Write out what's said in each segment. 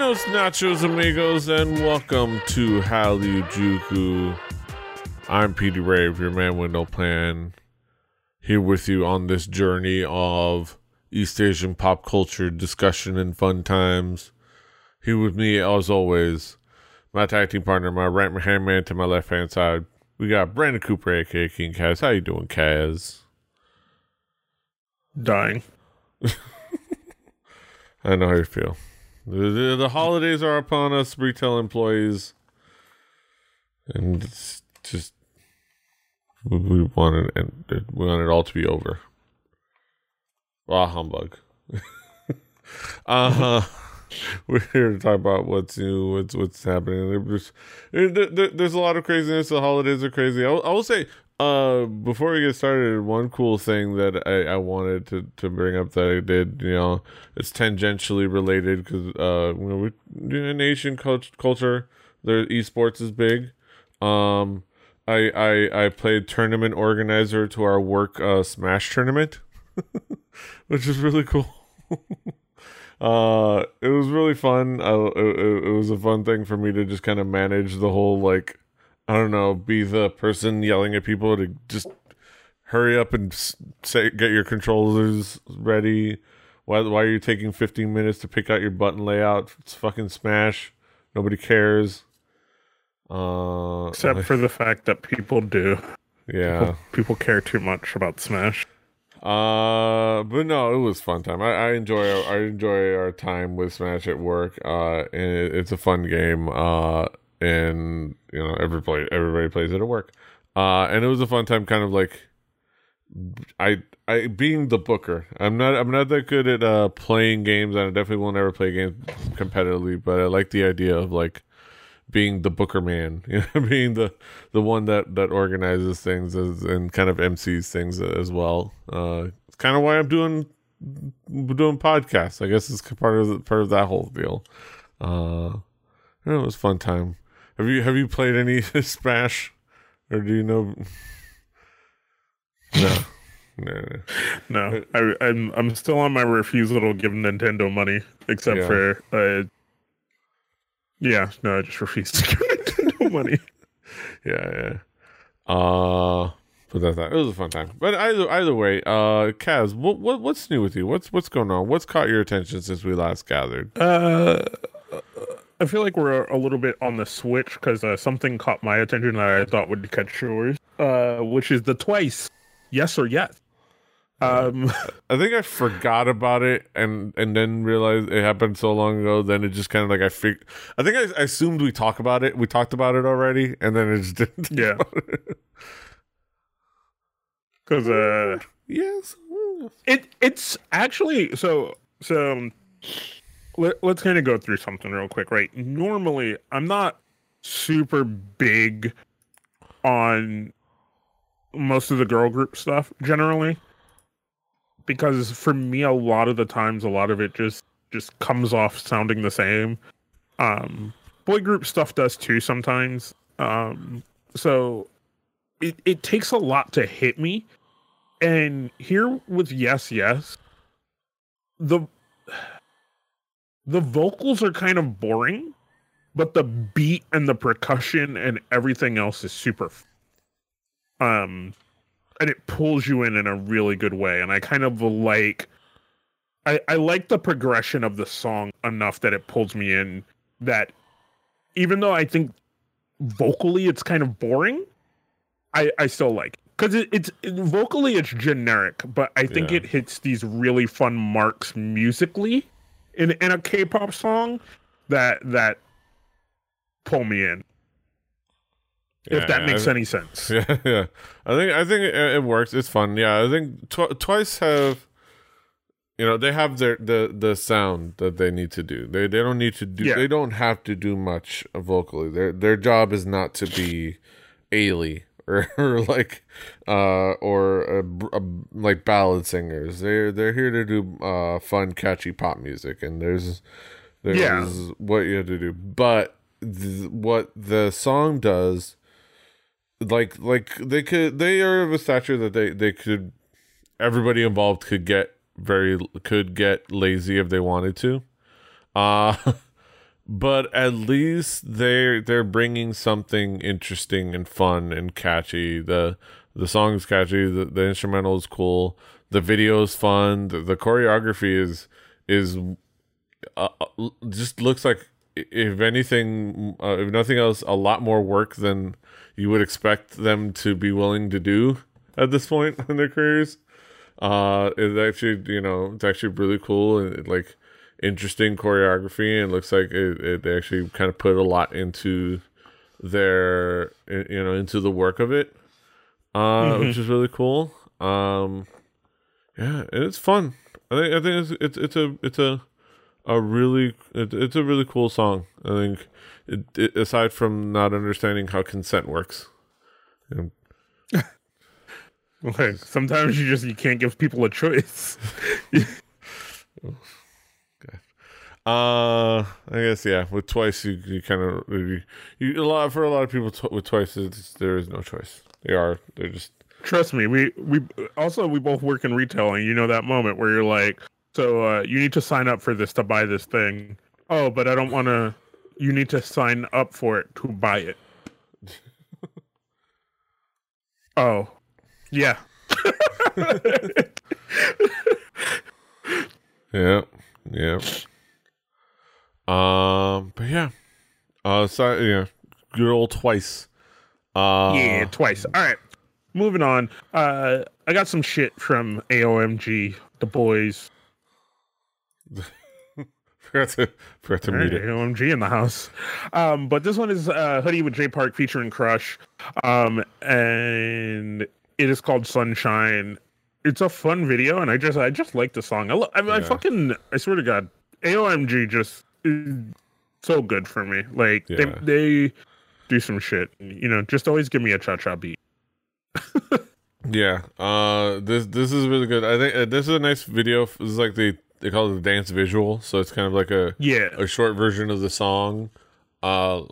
Buenos nachos, amigos, and welcome to Hallyu I'm Petey Rave, your man with no plan, here with you on this journey of East Asian pop culture discussion and fun times. Here with me, as always, my tag team partner, my right hand man to my left hand side. We got Brandon Cooper, aka King Kaz. How you doing, Kaz? Dying. I know how you feel. The, the, holidays are upon us, retail employees, and it's just we, want it and we want it all to be over. Ah, humbug. uh huh. We're here to talk about what's new, what's what's happening. There's, there, there's a lot of craziness. The holidays are crazy. I I will say, uh, before we get started, one cool thing that I, I wanted to, to bring up that I did, you know, it's tangentially related because, uh, you know, we, in Asian cult- culture, the esports is big. Um, I, I, I played tournament organizer to our work, uh, Smash tournament, which is really cool. uh, it was really fun. I, it, it was a fun thing for me to just kind of manage the whole, like, I don't know, be the person yelling at people to just hurry up and say get your controllers ready. Why why are you taking 15 minutes to pick out your button layout? It's fucking Smash. Nobody cares. Uh, Except for the fact that people do. Yeah. People, people, care too much about Smash. Uh, but no, it was fun time. I, I enjoy I enjoy our time with Smash at work. Uh, and it, it's a fun game. Uh, and you know everybody everybody plays it at work. Uh, and it was a fun time, kind of like I I being the booker. I'm not I'm not that good at uh playing games, I definitely will never play games competitively. But I like the idea of like being the booker man, you know, being the the one that that organizes things as, and kind of MCs things as well. Uh, it's kind of why I'm doing doing podcasts. I guess it's part of the, part of that whole deal. Uh, it was fun time. Have you have you played any Smash, or do you know? No, no, no. I, am I'm, I'm still on my refusal to give Nintendo money, except yeah. for uh, yeah, no, I just refuse to give Nintendo money. yeah, yeah. Uh but that's that. It was a fun time. But either either way, uh, Kaz, what what what's new with you? What's what's going on? What's caught your attention since we last gathered? Uh, I feel like we're a little bit on the switch because uh, something caught my attention that I thought would catch yours, uh, which is the twice yes or yes. Um, I think I forgot about it and and then realized it happened so long ago. Then it just kind of like I fig- I think I, I, assumed we talk about it. We talked about it already, and then it just didn't. Yeah. Because uh, yes, it it's actually so so let, us kind of go through something real quick, right? Normally, I'm not super big on most of the girl group stuff generally because for me a lot of the times a lot of it just just comes off sounding the same. Um boy group stuff does too sometimes. Um so it, it takes a lot to hit me. And here with yes yes the the vocals are kind of boring, but the beat and the percussion and everything else is super um and it pulls you in in a really good way and I kind of like I I like the progression of the song enough that it pulls me in that even though I think vocally it's kind of boring, I I still like because it, it's it, vocally it's generic, but I think yeah. it hits these really fun marks musically in in a K-pop song that that pull me in. Yeah, if that makes any sense. Yeah, yeah. I think I think it, it works. It's fun. Yeah, I think tw- twice have you know they have their the the sound that they need to do. They they don't need to do. Yeah. They don't have to do much vocally. Their their job is not to be Ailee or, or like uh or a, a, like ballad singers. They're they're here to do uh fun catchy pop music and there's there's yeah. what you have to do. But th- what the song does like like they could they are of a stature that they they could everybody involved could get very could get lazy if they wanted to. Uh but at least they're they're bringing something interesting and fun and catchy. the The song is catchy. The, the instrumental is cool. The video is fun. The, the choreography is is uh, uh just looks like if anything, uh, if nothing else, a lot more work than you would expect them to be willing to do at this point in their careers. Uh, it's actually, you know, it's actually really cool and like interesting choreography, and looks like it, it they actually kind of put a lot into their, you know, into the work of it, uh, mm-hmm. which is really cool. Um, yeah, it's fun. I think I think it's it's it's a it's a a really it, it's a really cool song. I think it, it, aside from not understanding how consent works. You know. okay, sometimes you just you can't give people a choice. Uh, I guess yeah. With twice, you, you kind of you, you, a lot for a lot of people tw- with twice. there is no choice. They are they're just. Trust me, we we also we both work in retail, and you know that moment where you're like, so uh, you need to sign up for this to buy this thing. Oh, but I don't want to. You need to sign up for it to buy it. oh, yeah. yeah, yeah. Um, but yeah. Uh, so yeah, good old twice. Uh, yeah, twice. All right, moving on. Uh, I got some shit from AOMG, the boys forgot to forgot to meet it. OMG in the house. Um, but this one is uh, Hoody with Jay Park featuring Crush, um, and it is called Sunshine. It's a fun video, and I just I just like the song. I, lo- I, yeah. I fucking I swear to God, AOMG just so good for me. Like yeah. they they do some shit. You know, just always give me a cha cha beat. yeah, uh, this this is really good. I think uh, this is a nice video. This is like the they call it the dance visual, so it's kind of like a yeah a short version of the song, uh,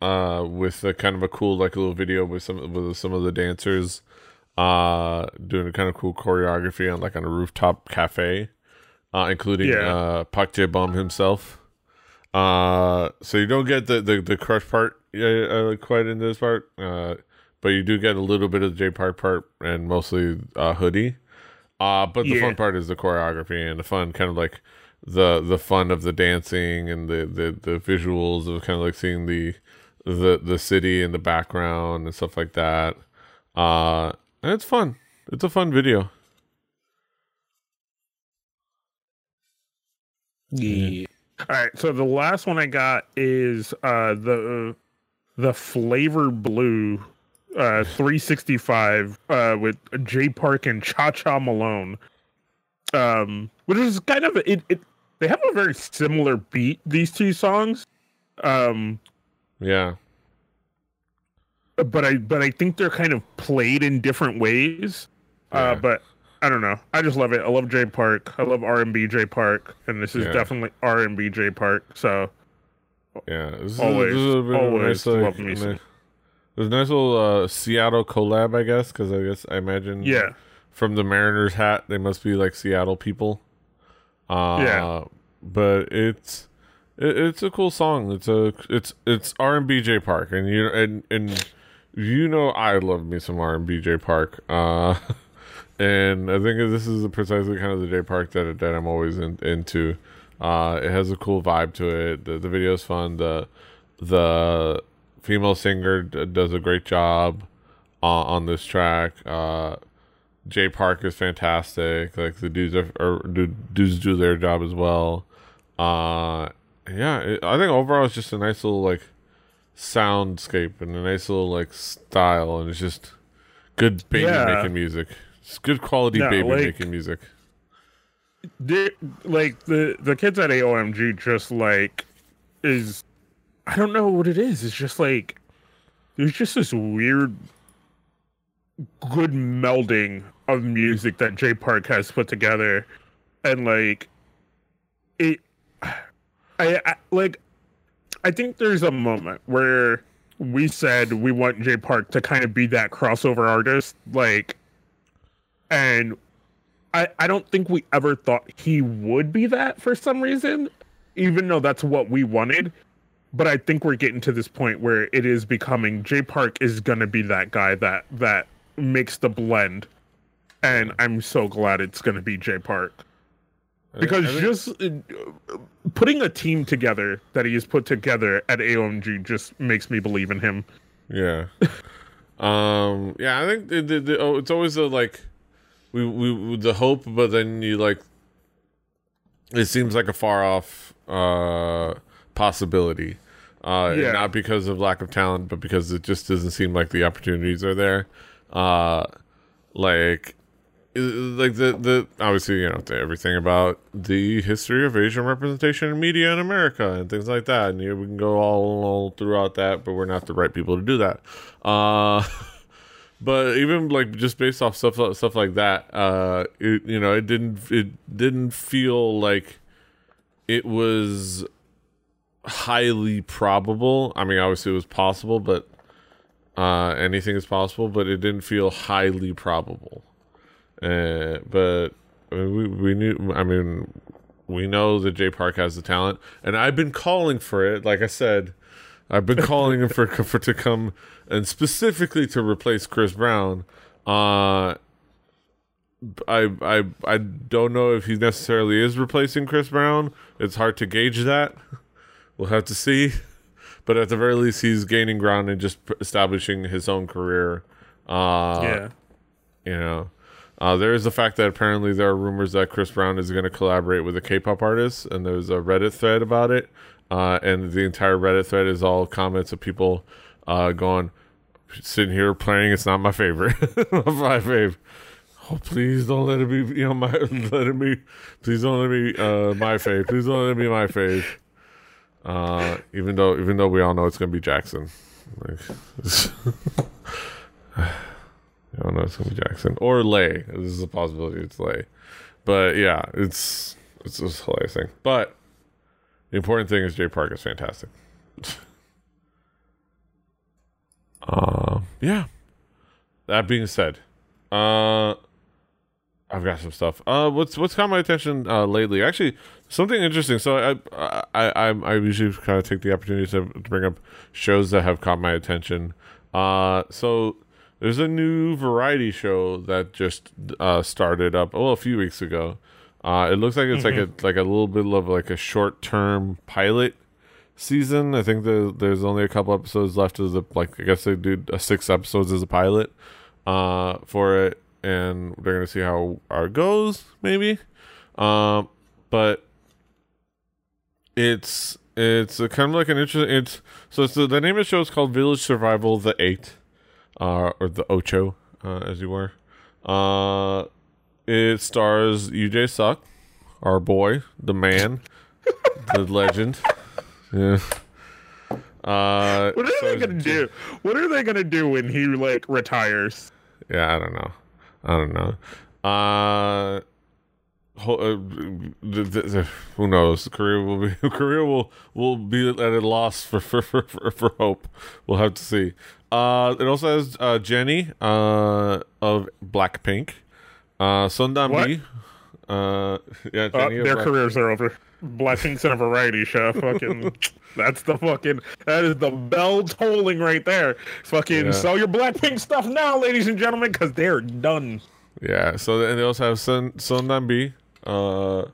uh, with a kind of a cool like a little video with some with some of the dancers, uh, doing a kind of cool choreography on like on a rooftop cafe, uh, including yeah. uh Park Jae Bum himself. Uh, so you don't get the the, the crush part uh, quite in this part, uh, but you do get a little bit of the Jay Park part and mostly uh Hoody. Uh, but the yeah. fun part is the choreography and the fun kind of like the the fun of the dancing and the the, the visuals of kind of like seeing the the the city in the background and stuff like that. Uh, and it's fun. It's a fun video. Yeah. All right. So the last one I got is uh the the Flavr Blue uh, 365 uh, with Jay Park and Cha Cha Malone, um, which is kind of it, it. They have a very similar beat. These two songs, um, yeah. But I but I think they're kind of played in different ways. Uh, yeah. Uh, but I don't know. I just love it. I love Jay Park. I love R and B Jay Park, and this is yeah. definitely R and B Jay Park. So yeah, this always, is, this is always nice, love me. Nice, there's a nice little uh, Seattle collab, I guess, because I guess I imagine yeah from the Mariners hat they must be like Seattle people. Uh, yeah, but it's it, it's a cool song. It's a it's it's R and B Jay Park, and you and and you know I love me some R and B Jay Park. Uh, and I think this is precisely kind of the Jay Park that that I'm always in, into. Uh, it has a cool vibe to it. The the video is fun. The the female singer d- does a great job uh, on this track. Uh, Jay Park is fantastic. Like the dudes are, are do, dudes do their job as well. Uh, yeah, it, I think overall it's just a nice little like soundscape and a nice little like style, and it's just good baby yeah. making music. It's good quality no, baby like, making music. Like the the kids at AOMG just like is I don't know what it is. It's just like there's just this weird good melding of music that Jay Park has put together and like it I, I like I think there's a moment where we said we want Jay Park to kind of be that crossover artist like and I I don't think we ever thought he would be that for some reason even though that's what we wanted but I think we're getting to this point where it is becoming Jay Park is gonna be that guy that that makes the blend, and I'm so glad it's gonna be Jay Park because think- just uh, putting a team together that he has put together at AOMG just makes me believe in him. Yeah. um. Yeah. I think the, the, the, oh, it's always a like, we we the hope, but then you like. It seems like a far off uh possibility. Uh, Yeah. not because of lack of talent, but because it just doesn't seem like the opportunities are there. Uh, like, like the the obviously you know everything about the history of Asian representation in media in America and things like that, and you know, we can go all, all throughout that, but we're not the right people to do that. Uh, but even like just based off stuff stuff like that, uh, it, you know, it didn't it didn't feel like it was highly probable. I mean, obviously it was possible, but uh, anything is possible. But it didn't feel highly probable. Uh, but I mean, we we knew. I mean, we know that Jay Park has the talent, and I've been calling for it. Like I said, I've been calling him for for to come and specifically to replace Chris Brown. Uh, I I I don't know if he necessarily is replacing Chris Brown. It's hard to gauge that. We'll have to see. But at the very least, he's gaining ground and just establishing his own career. Uh, yeah. you know. Uh, there is the fact that apparently there are rumors that Chris Brown is going to collaborate with a K-pop artist, and there's a Reddit thread about it. Uh, and the entire Reddit thread is all comments of people uh, going, sitting here playing. It's not my favorite, my fave. Oh, please don't let it be, you know, my let it be. Please don't let me uh, my fave. Please don't let it be my fave. Uh, even though, even though we all know it's going to be Jackson. Like, I don't know. It's gonna be Jackson or Lay. This is a possibility. It's Lay, but yeah, it's it's a hilarious thing. But the important thing is Jay Park is fantastic. Uh, yeah. That being said, uh, I've got some stuff. Uh, what's what's caught my attention uh, lately? Actually, something interesting. So I I I, I usually kind of take the opportunity to, to bring up shows that have caught my attention. Uh, so there's a new variety show that just uh, started up oh a few weeks ago. Uh, it looks like it's like a like a little bit of like a short term pilot season. I think the, there's only a couple episodes left of the like I guess they did uh, six episodes as a pilot uh, for it, and they're gonna see how it goes maybe. Um, but it's it's a kind of like an interesting. It's so the name of the show is called Village Survival: The Eight, uh, or the Ocho, uh, as you were. Uh, it stars Yoo Jae Suk, our boy, the man, the legend. Yeah. Uh, What are they gonna do? What are they gonna do when he like retires? Yeah, I don't know. I don't know. Uh, ho- uh who knows? Korea will be Korea will will be at a loss for for, for, for, hope. We'll have to see. Uh, it also has uh, Jennie uh, of Blackpink, uh, Sundan What? B. Uh, yeah, Uh, Jennie of their Black- careers are over. Blessings in a variety show. Fucking, that's the fucking. That is the bell tolling right there. Fucking Yeah. sell your Blackpink stuff now, ladies and gentlemen, because they're done. Yeah. So and they also have Sun Sundan B, uh,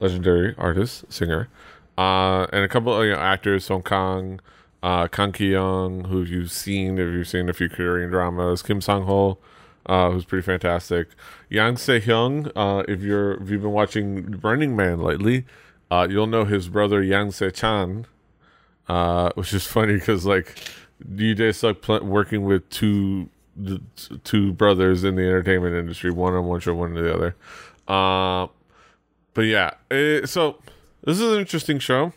legendary artist singer, uh, and a couple of you know, actors, Song Kang, uh, Kang Ki Young, who you've seen if you've seen a few Korean dramas, Kim Sang Ho, uh, who's pretty fantastic, Yang Se Hyung. Uh, if you're if you've been watching Running Man lately, uh, you'll know his brother Yang Se Chan, uh, which is funny because like Yoo Jae Suk pl- working with two the two brothers in the entertainment industry, one on one show, one on the other. Uh, but yeah, eh, so this is an interesting show.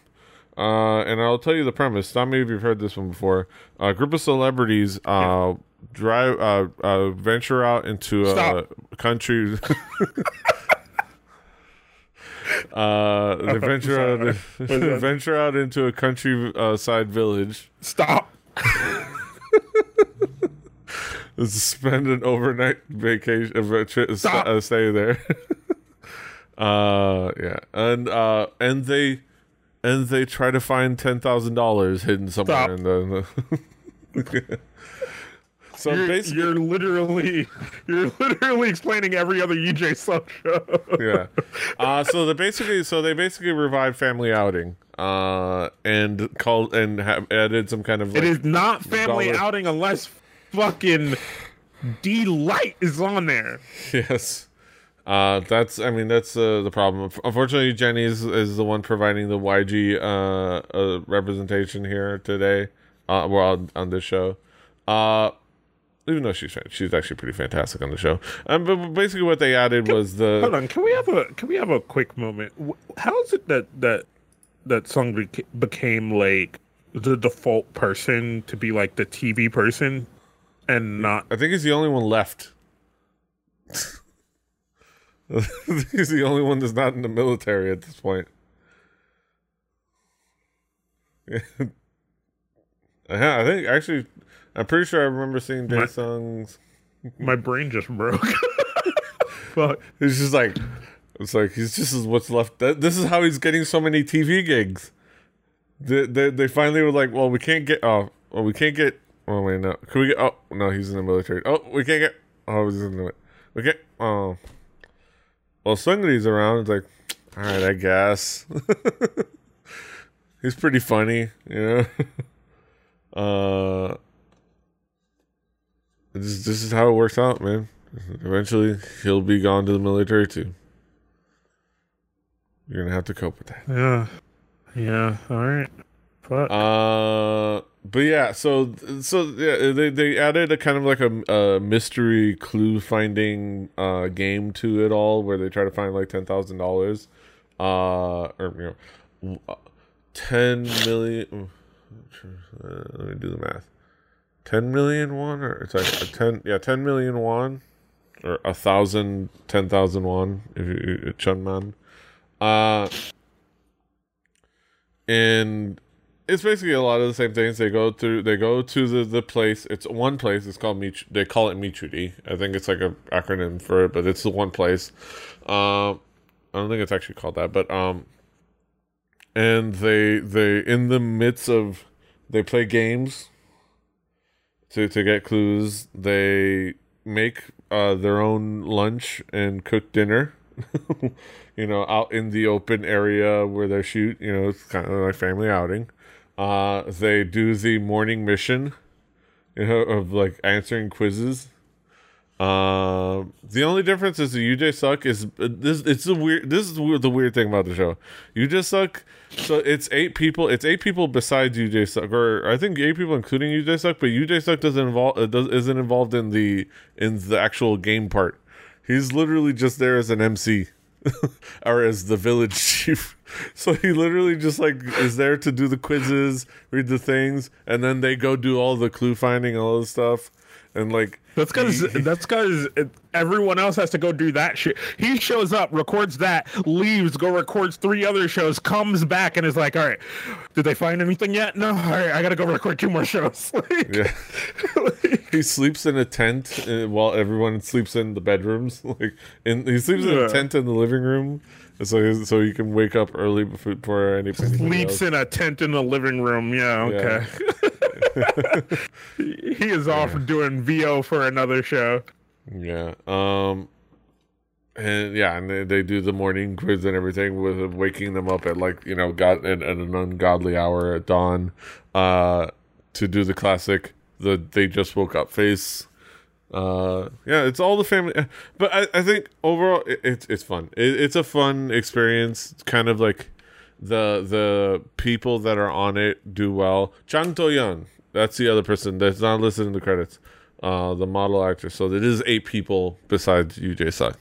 Uh, and I'll tell you the premise. Not many of you have heard this one before. A group of celebrities uh, drive uh, uh, venture out into a Stop. country. uh, they venture out, venture out into a country uh, side village Stop. to spend an overnight vacation, a tri- Stop. uh, stay there. uh, yeah, and uh, and they and they try to find ten thousand dollars hidden somewhere Stop. in the. In the so You're, basically, you're literally you're literally explaining every other UJ sub show. yeah. Uh, so they basically, so they basically revived Family Outing, uh, and called and have added some kind of. Like, It is not family dollar- outing unless fucking D-Lite is on there. Yes. Uh, that's. I mean, that's uh, the problem. Unfortunately, Jennie is, is the one providing the YG uh, uh representation here today. Uh, well, on, on this show. Uh, even though she's she's actually pretty fantastic on the show. Um, but basically, what they added was the. Hold on, can we have a can we have a quick moment? How is it that that that beca- became like the default person to be like the TV person and not? I think he's the only one left. He's the only one that's not in the military at this point. Yeah, I think actually, I'm pretty sure I remember seeing My- Daesung's. My brain just broke. Fuck. It's just like, it's like he's just is what's left. This is how he's getting so many TV gigs. They, they they finally were like, well, we can't get. Oh, well, we can't get. Oh wait, no. Can we get? Oh no, he's in the military. Oh, we can't get. Oh, he's in the. We can't. Oh. Well, Seungri's around. It's like, all right, I guess. he's pretty funny, you know. uh. This, this is how it works out, man. Eventually, he'll be gone to the military too. You're gonna have to cope with that. Yeah. Yeah. All right. Fuck. Uh, but yeah, so so yeah, they they added a kind of like a, a mystery clue finding uh game to it all, where they try to find like ten thousand dollars, uh, or you know, uh, ten million. Let me do the math. Ten million won, or it's like a ten, yeah, ten million won, or a thousand, ten thousand won. If you Chunman, uh, and it's basically a lot of the same things. They go through, they go to the, the place. It's one place. It's called Mich. They call it Michuri. I think it's like a acronym for it, but it's the one place. Um, I don't think it's actually called that, but um, and they they in the midst of they play games to to get clues. They make uh their own lunch and cook dinner. you know, out in the open area where they shoot. You know, it's kind of like family outing. Uh, they do the morning mission, you know, of like answering quizzes. Uh, the only difference is the Yoo Jae Suk is uh, this. It's the weird. This is the weird, the weird thing about the show. Yoo Jae Suk. So it's eight people. It's eight people besides Yoo Jae Suk, or I think eight people including Yoo Jae Suk. But Yoo Jae Suk doesn't involve. Uh, does, isn't involved in the in the actual game part. He's literally just there as an MC or as the village chief. So he literally just like is there to do the quizzes, read the things, and then they go do all the clue finding, all this stuff, and like That's because that's because everyone else has to go do that shit. He shows up, records that, leaves, go records three other shows, comes back, and is like, "All right, did they find anything yet? No. All right, I gotta go record two more shows." Like, yeah. he sleeps in a tent uh, while everyone sleeps in the bedrooms. Like, in he sleeps in a tent in the living room, so so he can wake up early before, anybody Sleeps else. in a tent in the living room. Yeah, okay. he is off doing VO for another show. Yeah. Um. And yeah, and they, they do the morning quiz and everything with waking them up at like you know god at, at an ungodly hour at dawn, uh, to do the classic the they just woke up face. Uh, yeah, it's all the family, but I, I think overall it, it's it's fun. It, it's a fun experience. It's kind of like the the people that are on it do well. Chang To Young, that's the other person that's not listed in the credits. Uh, the model actor. So it is eight people besides Yoo Jae Suk.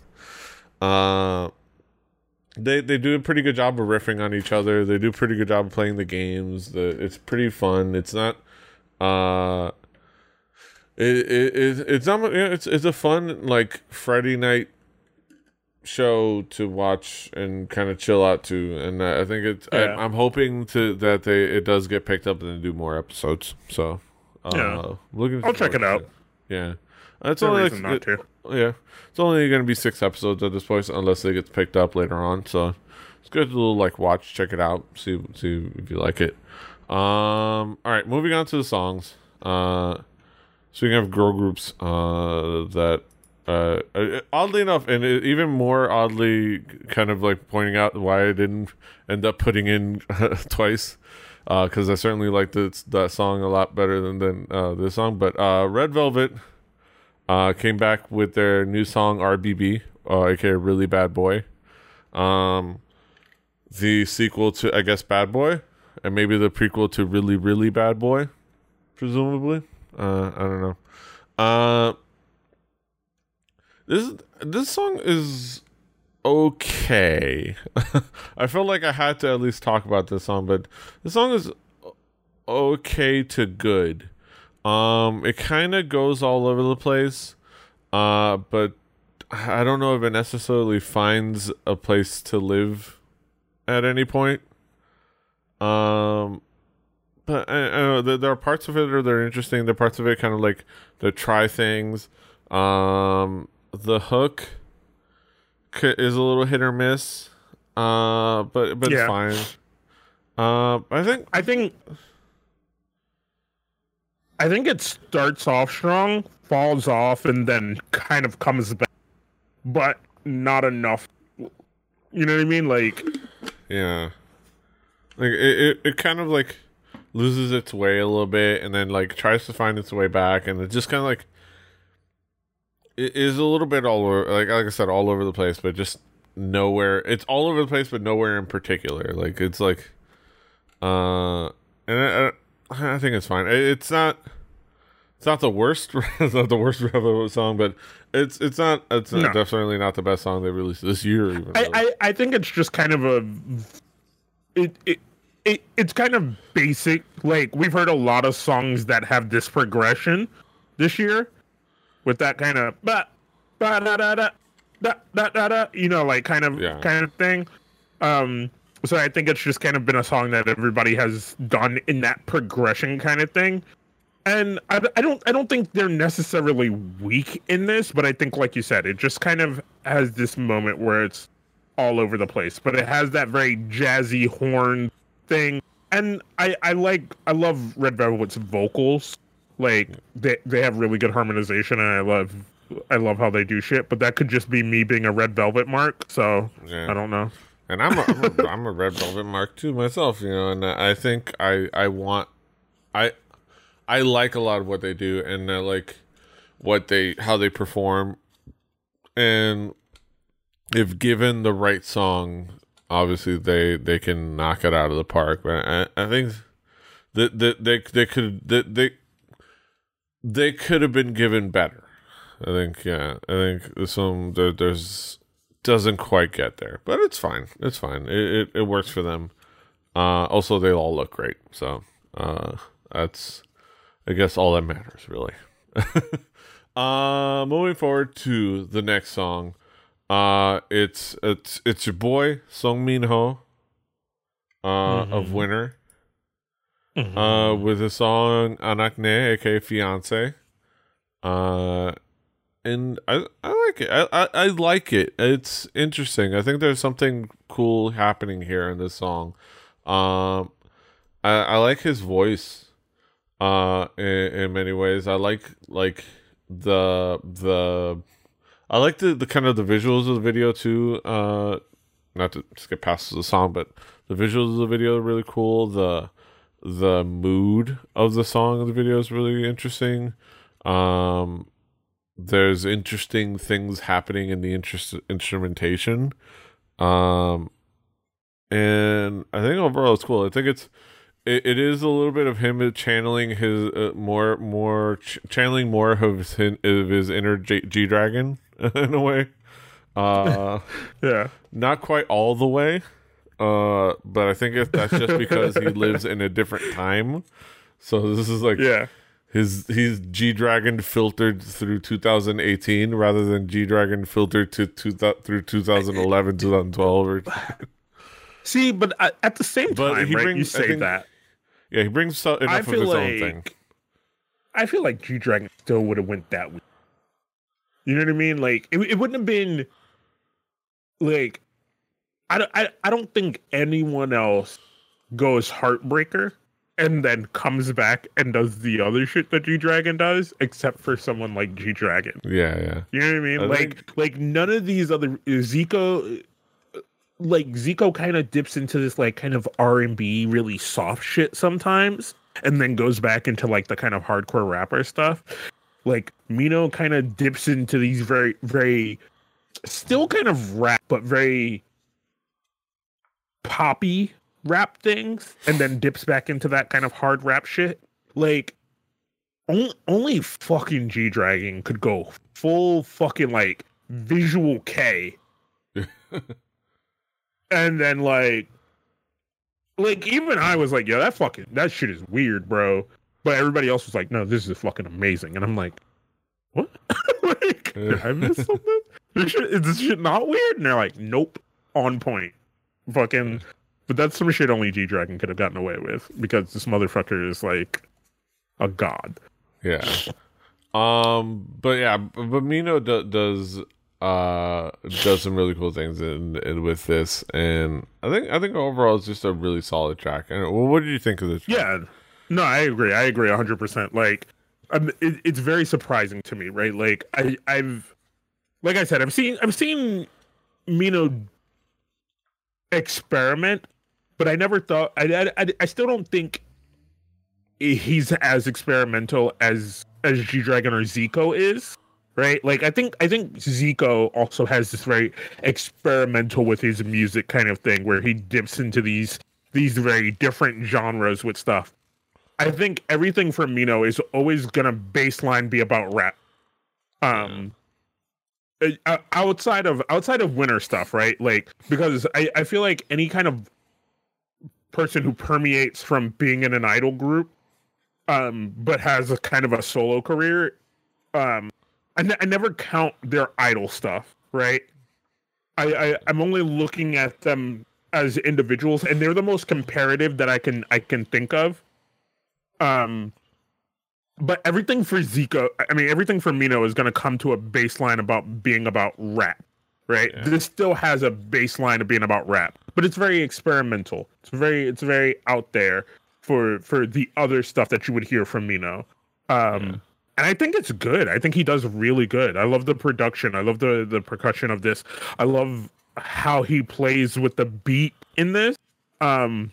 Uh, they they do a pretty good job of riffing on each other. They do a pretty good job of playing the games. The it's pretty fun. It's not uh it, it, it it's not it's it's a fun like Friday night show to watch and kind of chill out to and I think it's Yeah. I, I'm hoping to that they it does get picked up and do more episodes. So uh, Yeah. looking I'll check it out. to Yeah, that's No only like, not to. yeah, it's only going to be six episodes at this point unless it gets picked up later on. So, it's good little like watch. Check it out. See see if you like it. Um. All right, moving on to the songs. Uh, so speaking of girl groups, uh, that uh, uh, oddly enough, and even more oddly, kind of like pointing out why I didn't end up putting in twice, because uh, I certainly liked that song a lot better than than uh, this song. But uh, Red Velvet uh, came back with their new song RBB, aka Really Bad Boy, um, the sequel to I guess Bad Boy, and maybe the prequel to Really Really Bad Boy, presumably. I don't know. This this song is okay. I felt like I had to at least talk about this song, but the song is okay to good. Um, it kind of goes all over the place, uh, but I don't know if it necessarily finds a place to live at any point. Um, but I, I know there, there are parts of it that are interesting. There are parts of it kind of like the try things. Um, the hook is a little hit or miss, uh, but but Yeah. it's fine. Uh, I think I think I think it starts off strong, falls off, and then kind of comes back, but not enough. You know what I mean? Like, yeah, like it, it, it kind of like loses its way a little bit, and then like tries to find its way back, and it just kind of like it is a little bit all over, like like I said, all over the place, but just nowhere. It's all over the place, but nowhere in particular. Like it's like, uh, and I, I, I think it's fine. It's not. It's not the worst. it's not the worst Revo song, but it's it's not. It's No. definitely not the best song they released this year. Even I. I, I think it's just kind of a it, it it it's kind of basic. Like we've heard a lot of songs that have this progression this year, with that kind of ba ba da da da da da da da. You know, like kind of Yeah. kind of thing. Um, so I think it's just kind of been a song that everybody has done in that progression kind of thing. And I, I don't I don't think they're necessarily weak in this, but I think like you said, it just kind of has this moment where it's all over the place, but it has that very jazzy horn thing. And I I like I love Red Velvet's vocals. Like they they have really good harmonization and I love I love how they do shit, but that could just be me being a Red Velvet mark, so Yeah. I don't know. And I'm a, I'm a, I'm a red velvet mark too myself, you know, and I think I I want I I like a lot of what they do and I like what they how they perform and if given the right song, obviously they they can knock it out of the park. But I, I think that that they they could that they they could have been given better. I think yeah. I think there's some there, there's doesn't quite get there, but it's fine. It's fine. It it, it works for them. Uh, also, they all look great, so uh, that's I guess all that matters really. uh, moving forward to the next song. Uh, it's it's it's your boy Song Min Ho. Uh, of Mhm. Winner. Mm-hmm. Uh, with the song Anakne, aka Fiance. Uh, and I I like it. I, I I like it. It's interesting. I think there's something cool happening here in this song. Um, I I like his voice. Uh, in, in many ways, I like like the the. I like the, the kind of the visuals of the video too. Uh, not to skip past the song, but the visuals of the video are really cool. The the mood of the song of the video is really interesting. Um, there's interesting things happening in the interest instrumentation. Um, and I think overall it's cool. I think it's it, it is a little bit of him channeling his uh, more more ch- channeling more of his of his inner G dragon in a way. Uh, yeah. not quite all the way. Uh, but I think if that's just because he lives in a different time. So this is like Yeah. his he's G Dragon filtered through 2018 rather than G Dragon filtered to two, through 2011 2012 or See, but at the same But time, he right? you brings- I say think- that. yeah he brings so, enough I of his like own thing I feel like G Dragon still would have went that way. You know what I mean? Like it, it wouldn't have been like I, don't- I I don't think anyone else goes Heartbreaker and then comes back and does the other shit that G Dragon does, except for someone like G Dragon. Yeah, yeah. You know what I mean? I like think- like none of these other Zico like Zico kind of dips into this like kind of R and B really soft shit sometimes and then goes back into like the kind of hardcore rapper stuff. Like Mino kind of dips into these very very still kind of rap but very poppy rap things and then dips back into that kind of hard rap shit. Like only, only fucking G Dragon could go full fucking like visual kei. and then like like even I was like, yo, that fucking that shit is weird, bro. But everybody else was like, no, this is fucking amazing. And I'm like, what? like, did I miss something? This shit, is this shit not weird? And they're like, nope, on point. Fucking but that's some shit only G Dragon could have gotten away with because this motherfucker is like a god. Yeah. Um, but yeah, but Mino do, does uh does some really cool things in, in with this, and I think I think overall it's just a really solid track. And well, what did you think of this? track? Yeah, no, I agree. I agree hundred percent. Like, um, it, it's very surprising to me, right? Like, I, I've, like I said, I've seen, I've seen Mino experiment, but I never thought. I, I, I still don't think he's as experimental as as G Dragon or Zico is. Right, like I think I think Zico also has this very experimental with his music kind of thing, where he dips into these these very different genres with stuff. I think everything from Mino is always gonna baseline be about rap. Um, outside of outside of Winner stuff, right? Like because I I feel like any kind of person who permeates from being in an idol group, um, but has a kind of a solo career, um, I never count their idol stuff, right? I, I I'm only looking at them as individuals, and they're the most comparative that I can I can think of. Um, but everything for Zico, I mean, everything for Mino is going to come to a baseline about being about rap, right? Yeah. This still has a baseline of being about rap, but it's very experimental. It's very it's very out there for for the other stuff that you would hear from Mino. Um, and I think it's good. I think he does really good. I love the production. I love the the percussion of this. I love how he plays with the beat in this. Um,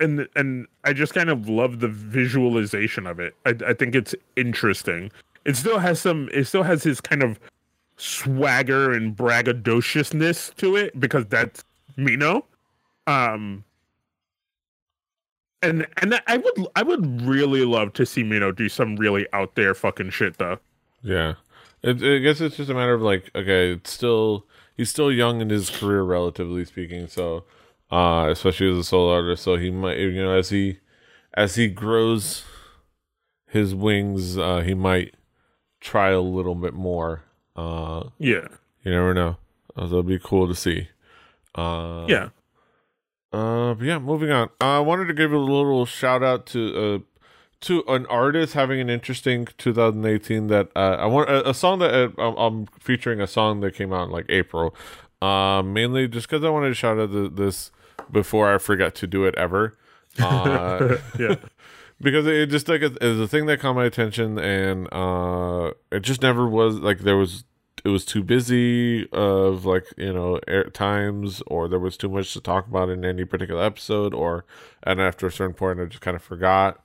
and and I just kind of love the visualization of it. I, I think it's interesting. It still has some. It still has his kind of swagger and braggadociousness to it because that's Mino. Um, and and I would I would really love to see Mino do some really out there fucking shit though. Yeah. It, I guess it's just a matter of like, okay, it's still he's still young in his career, relatively speaking. So, uh, especially as a solo artist, so he might, you know, as he as he grows his wings, uh, he might try a little bit more. Uh, Yeah, you never know. Uh, it'd be cool to see. Uh, yeah, uh, but yeah, moving on. Uh, I wanted to give a little shout out to uh to an artist having an interesting 2018 that uh, I want a, a song that uh, I'm, I'm featuring a song that came out in like April. Uh, mainly just because I wanted to shout out the, this before I forget to do it ever. Uh, yeah. because it just like was a thing that caught my attention and uh it just never was like there was it was too busy of like you know air times or there was too much to talk about in any particular episode or and after a certain point i just kind of forgot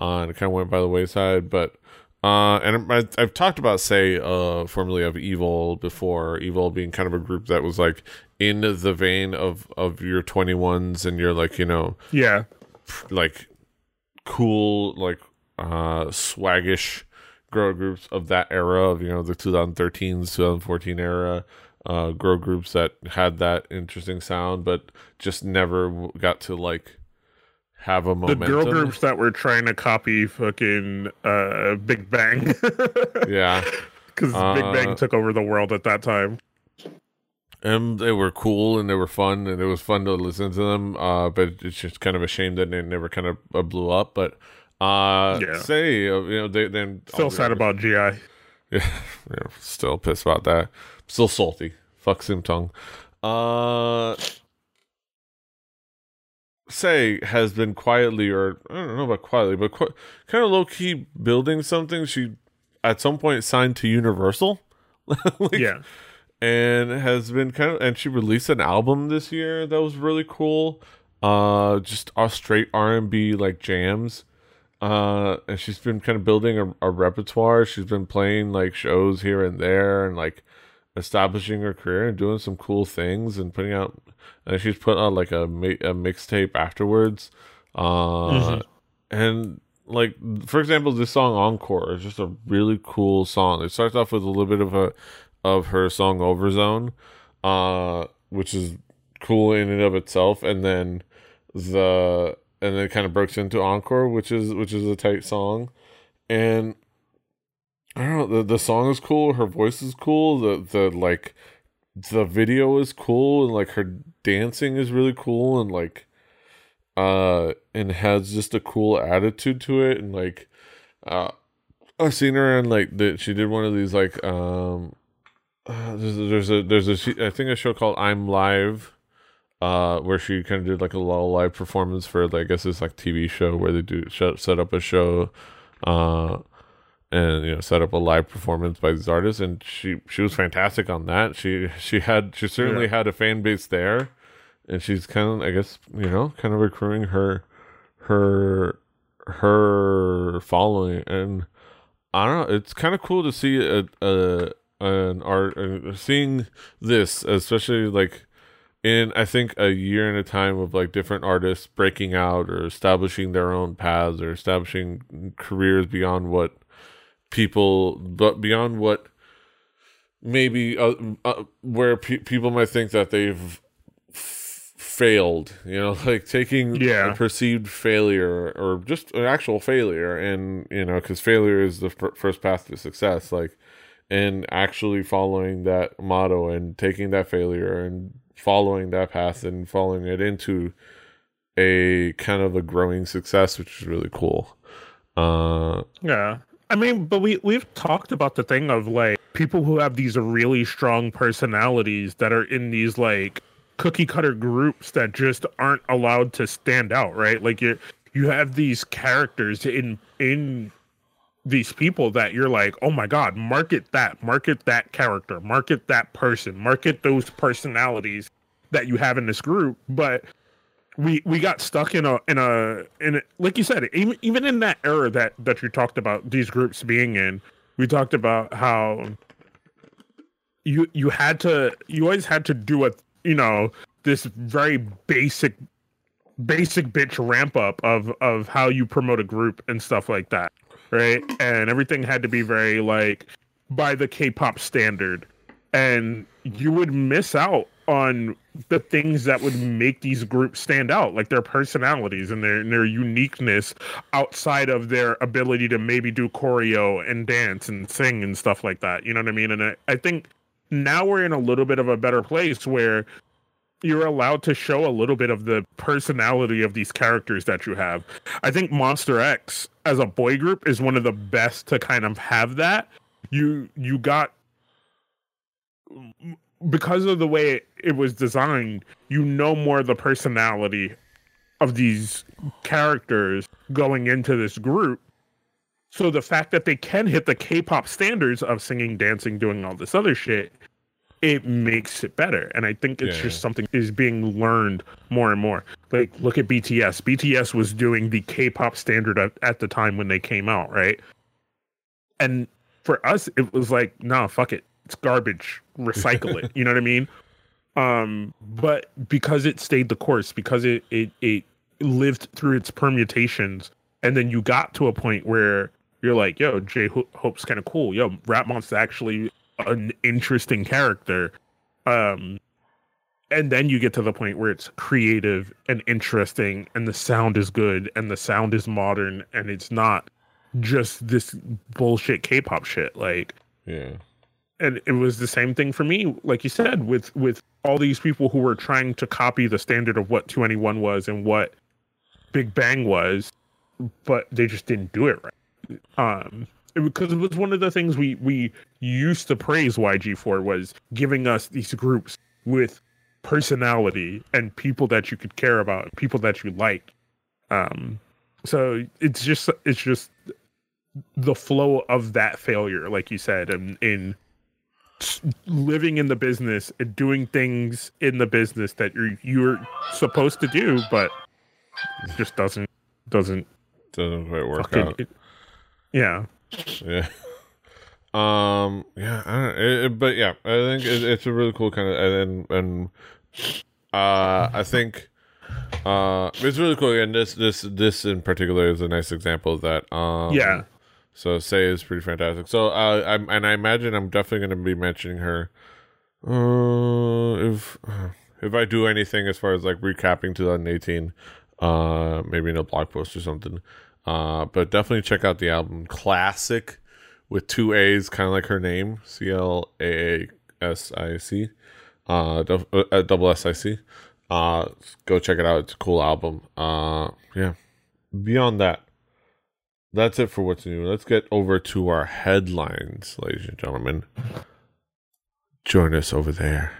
uh, and it kind of went by the wayside but uh and I, i've talked about say uh formerly of EvoL before EvoL being kind of a group that was like in the vein of of your 2NE1s and you're like you know yeah. like cool like uh swaggish girl groups of that era of you know the 2013s 2014 era uh girl groups that had that interesting sound but just never got to like have a moment. The girl groups that were trying to copy fucking uh Big Bang. yeah Because Big Uh, Bang took over the world at that time. and they were cool and they were fun and it was fun to listen to them uh but it's just kind of a shame that they never kind of uh, blew up but uh Yeah. say uh, you know they then Still sad about GI. Yeah, yeah, still pissed about that. Still salty. Fuck Sim Tung. Uh, SAAY has been quietly, or I don't know about quietly, but qu- kind of low key building something. She at some point signed to Universal. like, yeah. and has been kind of and she released an album this year that was really cool uh just a straight r&b like jams uh and she's been kind of building a, a repertoire she's been playing like shows here and there and like establishing her career and doing some cool things and putting out and she's put out like a, a mixtape afterwards. Uh and like for example this song encore is just a really cool song. It starts off with a little bit of a of her song overzone uh which is cool in and of itself. And then the and then it kind of breaks into encore which is which is a tight song. And i don't know the, the song is cool her voice is cool the the like the video is cool and like her dancing is really cool and like uh and has just a cool attitude to it and like uh I've seen her and like that she did one of these like um uh, there's, there's a there's a I think a show called I'm Live uh where she kind of did like a little live performance for like I guess it's like TV show where they do set up a show uh and you know set up a live performance by these artists and she she was fantastic on that she she had she certainly Yeah. had a fan base there and she's kind of I guess you know kind of accruing her her her following and I don't know it's kind of cool to see a, a an art uh, seeing this especially like in I think a year and a time of like different artists breaking out or establishing their own paths or establishing careers beyond what people but beyond what maybe uh, uh, where pe- people might think that they've f- failed you know like taking Yeah. a perceived failure or just an actual failure and you know because failure is the fir- first path to success like and actually following that motto and taking that failure and following that path and following it into a kind of a growing success which is really cool uh Yeah. I mean, but we we've talked about the thing of like people who have these really strong personalities that are in these like cookie cutter groups that just aren't allowed to stand out, right? Like you you have these characters in in these people that you're like, "Oh my god, market that, market that character, market that person, market those personalities that you have in this group." But we we got stuck in a in a in a, like you said even, even in that era that that you talked about these groups being in we talked about how you you had to you always had to do a you know this very basic basic bitch ramp up of of how you promote a group and stuff like that right? And everything had to be very like by the k-pop standard. And you would miss out on the things that would make these groups stand out like their personalities and their and their uniqueness outside of their ability to maybe do choreo and dance and sing and stuff like that you know what i mean and i, I think now we're in a little bit of a better place where you're allowed to show a little bit of the personality of these characters that you have. I think Monsta X as a boy group is one of the best to kind of have that. You you got because of the way it was designed, you know more the personality of these characters going into this group. So the fact that they can hit the K-pop standards of singing, dancing, doing all this other shit, it makes it better. And I think it's Yeah. just something is being learned more and more. Like look at BTS. BTS was doing the K-pop standard at, at the time when they came out, right? And for us, it was like, nah, fuck it. It's garbage. Recycle it. You know what I mean? Um, but because it stayed the course, because it it it lived through its permutations, and then you got to a point where you're like, yo, J Ho- Hope's kind of cool. Yo, Rap Monster actually an interesting character. Um, and then you get to the point where it's creative and interesting, and the sound is good, and the sound is modern, and it's not just this bullshit K-pop shit. Like, yeah and it was the same thing for me like you said with with all these people who were trying to copy the standard of what 2NE1 was and what big bang was but they just didn't do it right um because it was one of the things we we used to praise YG for was giving us these groups with personality and people that you could care about, people that you like. Um, so it's just it's just the flow of that failure, like you said, and in living in the business and doing things in the business that you're you're supposed to do, but it just doesn't doesn't doesn't quite work fucking- out. it- yeah. Yeah. Um. Yeah. I don't, it, it- but yeah, I think it, it's a really cool kind of and and uh, I think uh, it's really cool. And this this this in particular is a nice example of that. Um, Yeah. So SAAY is pretty fantastic. So uh, I'm and I imagine I'm definitely going to be mentioning her. Uh, if if I do anything as far as like recapping 2018, uh, maybe in a blog post or something. Uh, but definitely check out the album Classic with two A's, kind of like her name, C L A A S I C, uh, uh, double S I C. Uh, go check it out. It's a cool album. Uh, yeah. Beyond that, that's it for what's new. Let's get over to our headlines, ladies and gentlemen. Join us over there.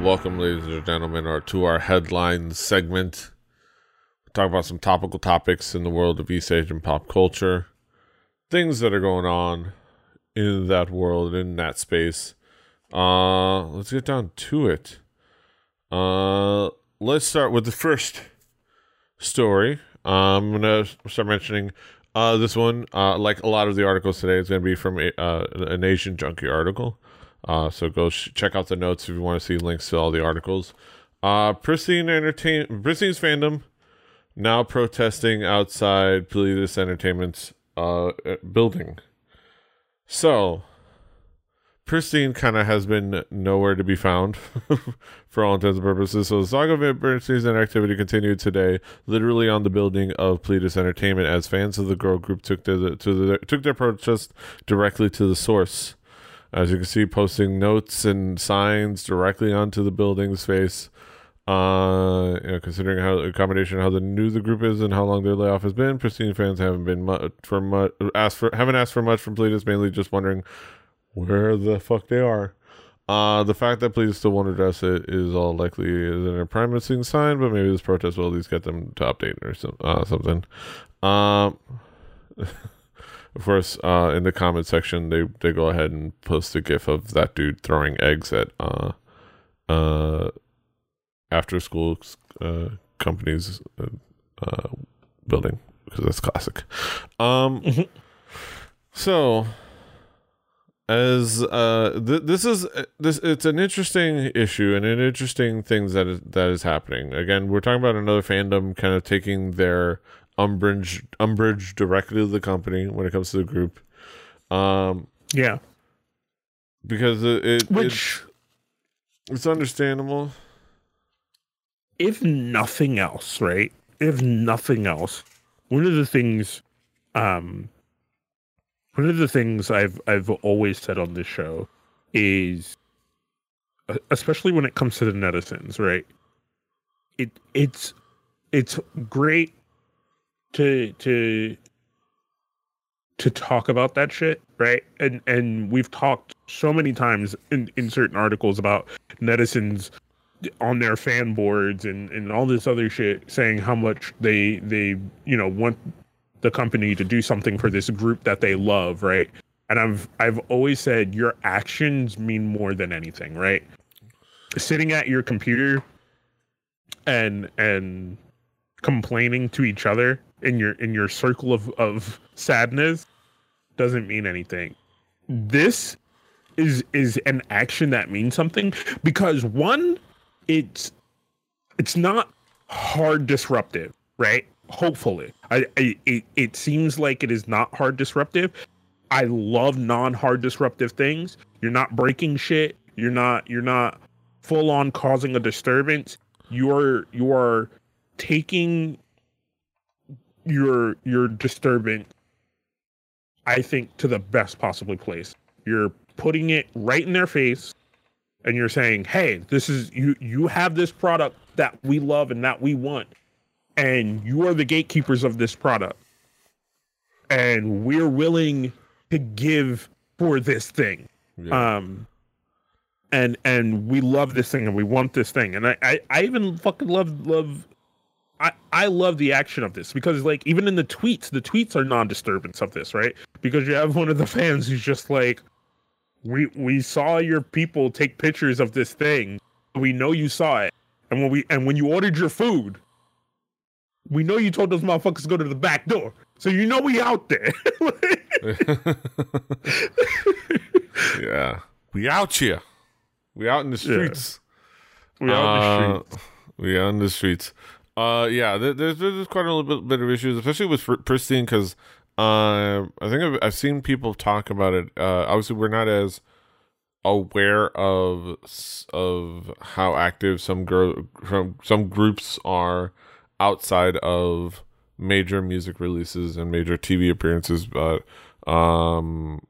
Welcome, ladies and gentlemen, or to our headlines segment. Talk about some topical topics in the world of East Asian pop culture, things that are going on in that world, in that space. Uh, let's get down to it. Uh, let's start with the first story. I'm gonna start mentioning uh this one. Uh, like a lot of the articles today, is gonna be from a, uh, an Asian Junkie article. Uh, so go sh- check out the notes if you want to see links to all the articles. Uh, Pristin Entertain Pristin's fandom now protesting outside Pledis Entertainment's uh building. So, Pristin kind of has been nowhere to be found for all intents and purposes. So the saga of emergencies and activity continued today, literally on the building of Pledis Entertainment, as fans of the girl group took their to the took their protest directly to the source. As you can see, posting notes and signs directly onto the building's face. Uh, you know, considering how accommodation, how the new the group is, and how long their layoff has been, Pristin fans haven't been much for much asked for haven't asked for much from Pledis, mainly just wondering where the fuck they are. Uh, the fact that Pledis still won't address it is all likely is an promising sign, but maybe this protest will at least get them to update or some, uh, something. Um, of course, uh, in the comment section, they they go ahead and post a gif of that dude throwing eggs at uh, uh, after school uh, companies uh, uh, building because that's classic. Um, Mhm. so as uh th- this is uh, this it's an interesting issue and an interesting things that is that is happening again we're talking about another fandom kind of taking their umbrage umbrage directly to the company when it comes to the group um Yeah. because it, it Which, it's, it's understandable if nothing else, right? If nothing else, one of the things, um, one of the things I've I've always said on this show is, uh, especially when it comes to the netizens, right? It it's it's great to to to talk about that shit, right? And and we've talked so many times in in certain articles about netizens on their fan boards and and all this other shit saying how much they they you know want the company to do something for this group that they love right? And i've i've always said your actions mean more than anything right? Sitting at your computer and and complaining to each other in your in your circle of of sadness doesn't mean anything. This is is an action that means something because one it's it's not hard disruptive right? Hopefully. I, I it, it seems like it is not hard disruptive. I love non-hard disruptive things. You're not breaking shit. You're not you're not full on causing a disturbance. You're you're taking your your disturbance i think to the best possible place. You're putting it right in their face and you're saying hey this is you you have this product that we love and that we want and you are the gatekeepers of this product and we're willing to give for this thing. Yeah. um and and we love this thing and we want this thing. And i i, I even fucking love love I, I love the action of this because like even in the tweets the tweets are non-disturbance of this right? Because you have one of the fans who's just like we we saw your people take pictures of this thing we know you saw it and when we and when you ordered your food we know you told those motherfuckers to go to the back door so you know we out there yeah. We out here. We out in the streets. we out in the Uh, We out in the streets. Uh, yeah, there, there's there's quite a little bit, bit of issues, especially with Pristin, because uh, I think I've, I've seen people talk about it. Uh, obviously, we're not as aware of of how active some gr- from some groups are outside of major music releases and major TV appearances, but um,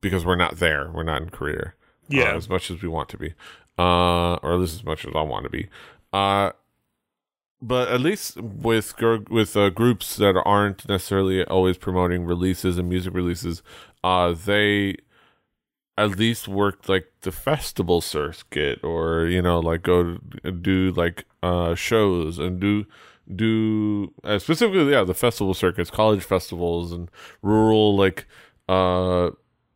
because we're not there, we're not in Korea uh, yeah as much as we want to be, uh, or at least as much as I want to be. Uh, but at least with with uh, groups that aren't necessarily always promoting releases and music releases, uh, they at least work like the festival circuit, or you know, like go do like uh shows and do do uh, specifically yeah the festival circuits, college festivals and rural like uh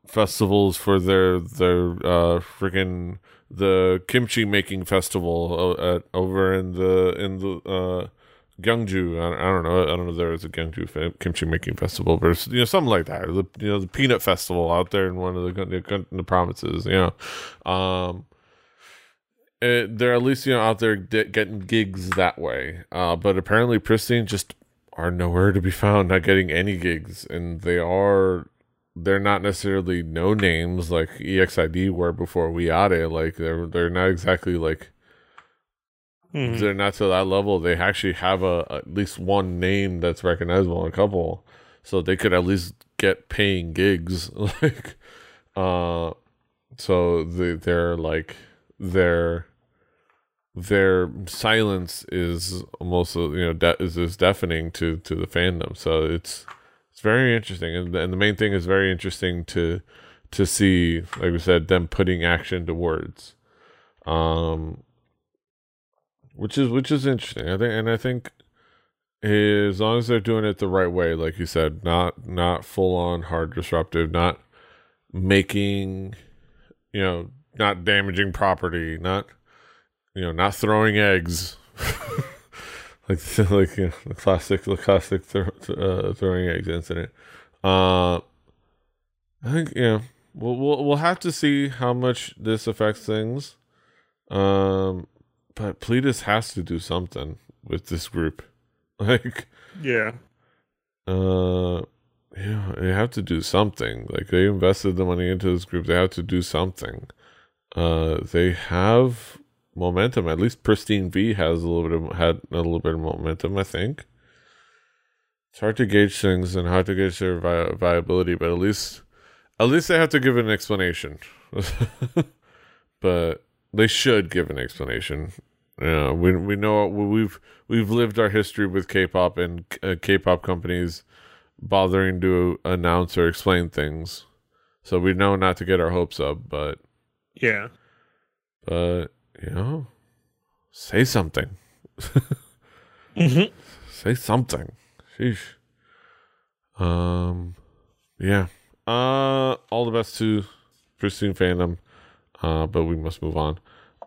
festivals for their their uh freaking the kimchi making festival at, over in the in the uh Gyeongju. I, I don't know. I don't know if there is a Gyeongju kimchi making festival, but you know something like that. The you know the peanut festival out there in one of the the, the provinces. You know, um, it, they're at least you know out there getting gigs that way. Uh, but apparently Pristin just are nowhere to be found, not getting any gigs, and they are they're not necessarily no names like EXID were before we Ade. Like they're they're not exactly like Mhm. they're not to that level. They actually have a at least one name that's recognizable, and a couple, so they could at least get paying gigs. like, uh, so they they're like their their silence is almost you know de- is is deafening to to the fandom. So it's it's very interesting, and and the main thing is very interesting to to see, like we said, them putting action to words. Um, which is which is interesting. I think, and I think as long as they're doing it the right way, like you said, not not full on hard disruptive, not making, you know, not damaging property, not you know, not throwing eggs. like like you know, the classic the classic thro- uh, throwing eggs incident. Uh, I think yeah, we'll we'll we'll have to see how much this affects things. Um, but Pledis has to do something with this group. Like, yeah uh, yeah, they have to do something. Like they invested the money into this group, they have to do something. Uh, they have momentum. At least Pristin V has a little bit of had a little bit of momentum. I think it's hard to gauge things and hard to gauge their vi- viability, but at least at least they have to give an explanation. but they should give an explanation. Yeah, we we know we've we've lived our history with K-pop and uh, K-pop companies bothering to announce or explain things, so we know not to get our hopes up. But yeah but you know, say something. Mhm. Say something. Sheesh. Um, yeah. Uh, all the best to Pristin fandom. Uh, but we must move on.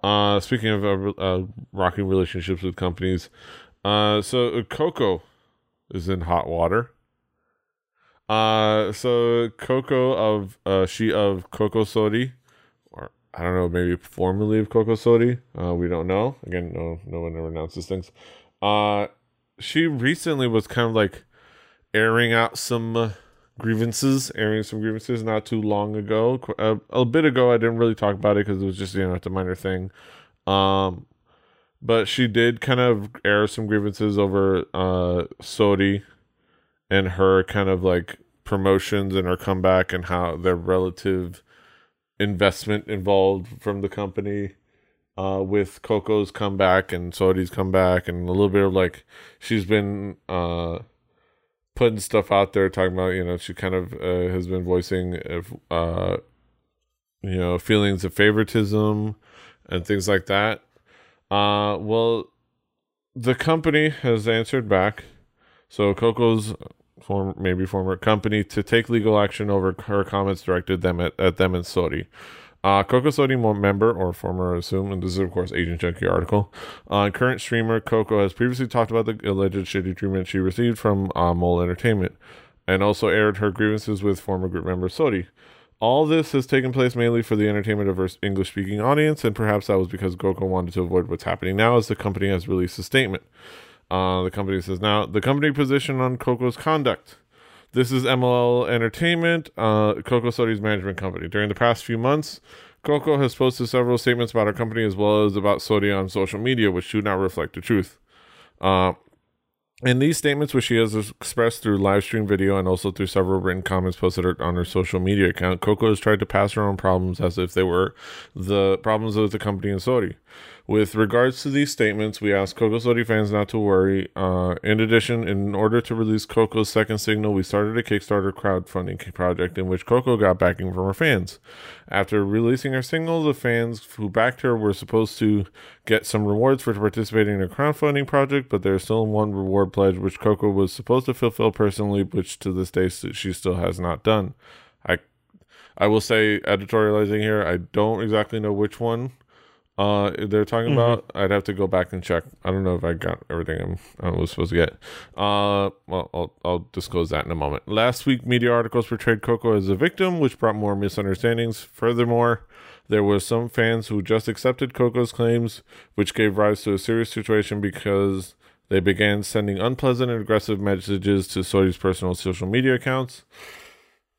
Uh, speaking of uh, uh, rocking relationships with companies, uh, so Coco is in hot water. Uh, so Coco of uh, she of Coco Sori, or I don't know, maybe formerly of Coco Sori. Uh, we don't know. Again, no, no one ever announces things. Uh, she recently was kind of like airing out some uh, grievances, airing some grievances not too long ago. A, a bit ago, I didn't really talk about it because it was just you know it's a minor thing. Um, but she did kind of air some grievances over uh Sori and her kind of like promotions and her comeback and how their relative investment involved from the company uh, with Coco's comeback and Sori's comeback, and a little bit of like she's been uh, putting stuff out there, talking about you know she kind of uh, has been voicing if uh, you know feelings of favoritism and things like that. Uh, well, the company has answered back. So Coco's former, maybe former company to take legal action over her comments directed them at, at them and Sori. Uh, Coco Sori member or former, I assume, and this is of course Asian Junkie article. Uh, current streamer Coco has previously talked about the alleged shitty treatment she received from uh, Mole Entertainment, and also aired her grievances with former group member Sori. All this has taken place mainly for the entertainment of her English speaking audience, and perhaps that was because Coco wanted to avoid what's happening now as the company has released a statement. Uh, the company says now the company position on Coco's conduct. This is MLL Entertainment, uh, Coco Sori's management company. During the past few months, Coco has posted several statements about our company as well as about Sori on social media, which do not reflect the truth. Uh, in these statements, which she has expressed through live stream video and also through several written comments posted on her social media account, Coco has tried to pass her own problems as if they were the problems of the company and Sori. With regards to these statements, we ask Coco Sori fans not to worry. Uh, in addition, in order to release Coco's second single, we started a Kickstarter crowdfunding project in which Coco got backing from her fans. After releasing her single, the fans who backed her were supposed to get some rewards for participating in a crowdfunding project, but there's still one reward pledge which Coco was supposed to fulfill personally, which to this day she still has not done. I I will say, editorializing here, I don't exactly know which one uh they're talking mm-hmm. about i'd have to go back and check. I don't know if i got everything I'm, i was supposed to get. Uh well I'll, I'll disclose that in a moment. Last week media articles portrayed coco as a victim which brought more misunderstandings. Furthermore there were some fans who just accepted coco's claims which gave rise to a serious situation because they began sending unpleasant and aggressive messages to Sori's personal social media accounts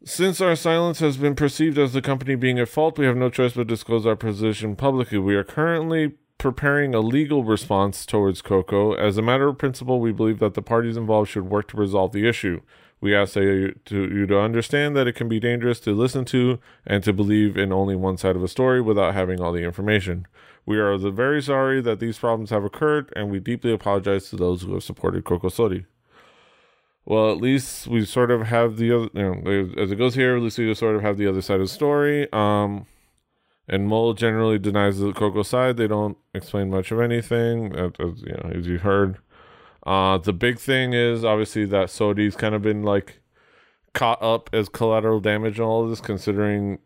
since our silence has been perceived as the company being at fault, we have no choice but to disclose our position publicly. We are currently preparing a legal response towards Coco. As a matter of principle, we believe that the parties involved should work to resolve the issue. We ask you to, you to understand that it can be dangerous to listen to and to believe in only one side of a story without having all the information. We are very sorry that these problems have occurred, and we deeply apologize to those who have supported Coco Sori well, at least we sort of have the other, you know, as it goes here, at least we sort of have the other side of the story. Um, and Mole generally denies the Coco side. They don't explain much of anything, as, you know, as you heard. Uh, the big thing is obviously that Sori's kind of been like caught up as collateral damage in all of this, considering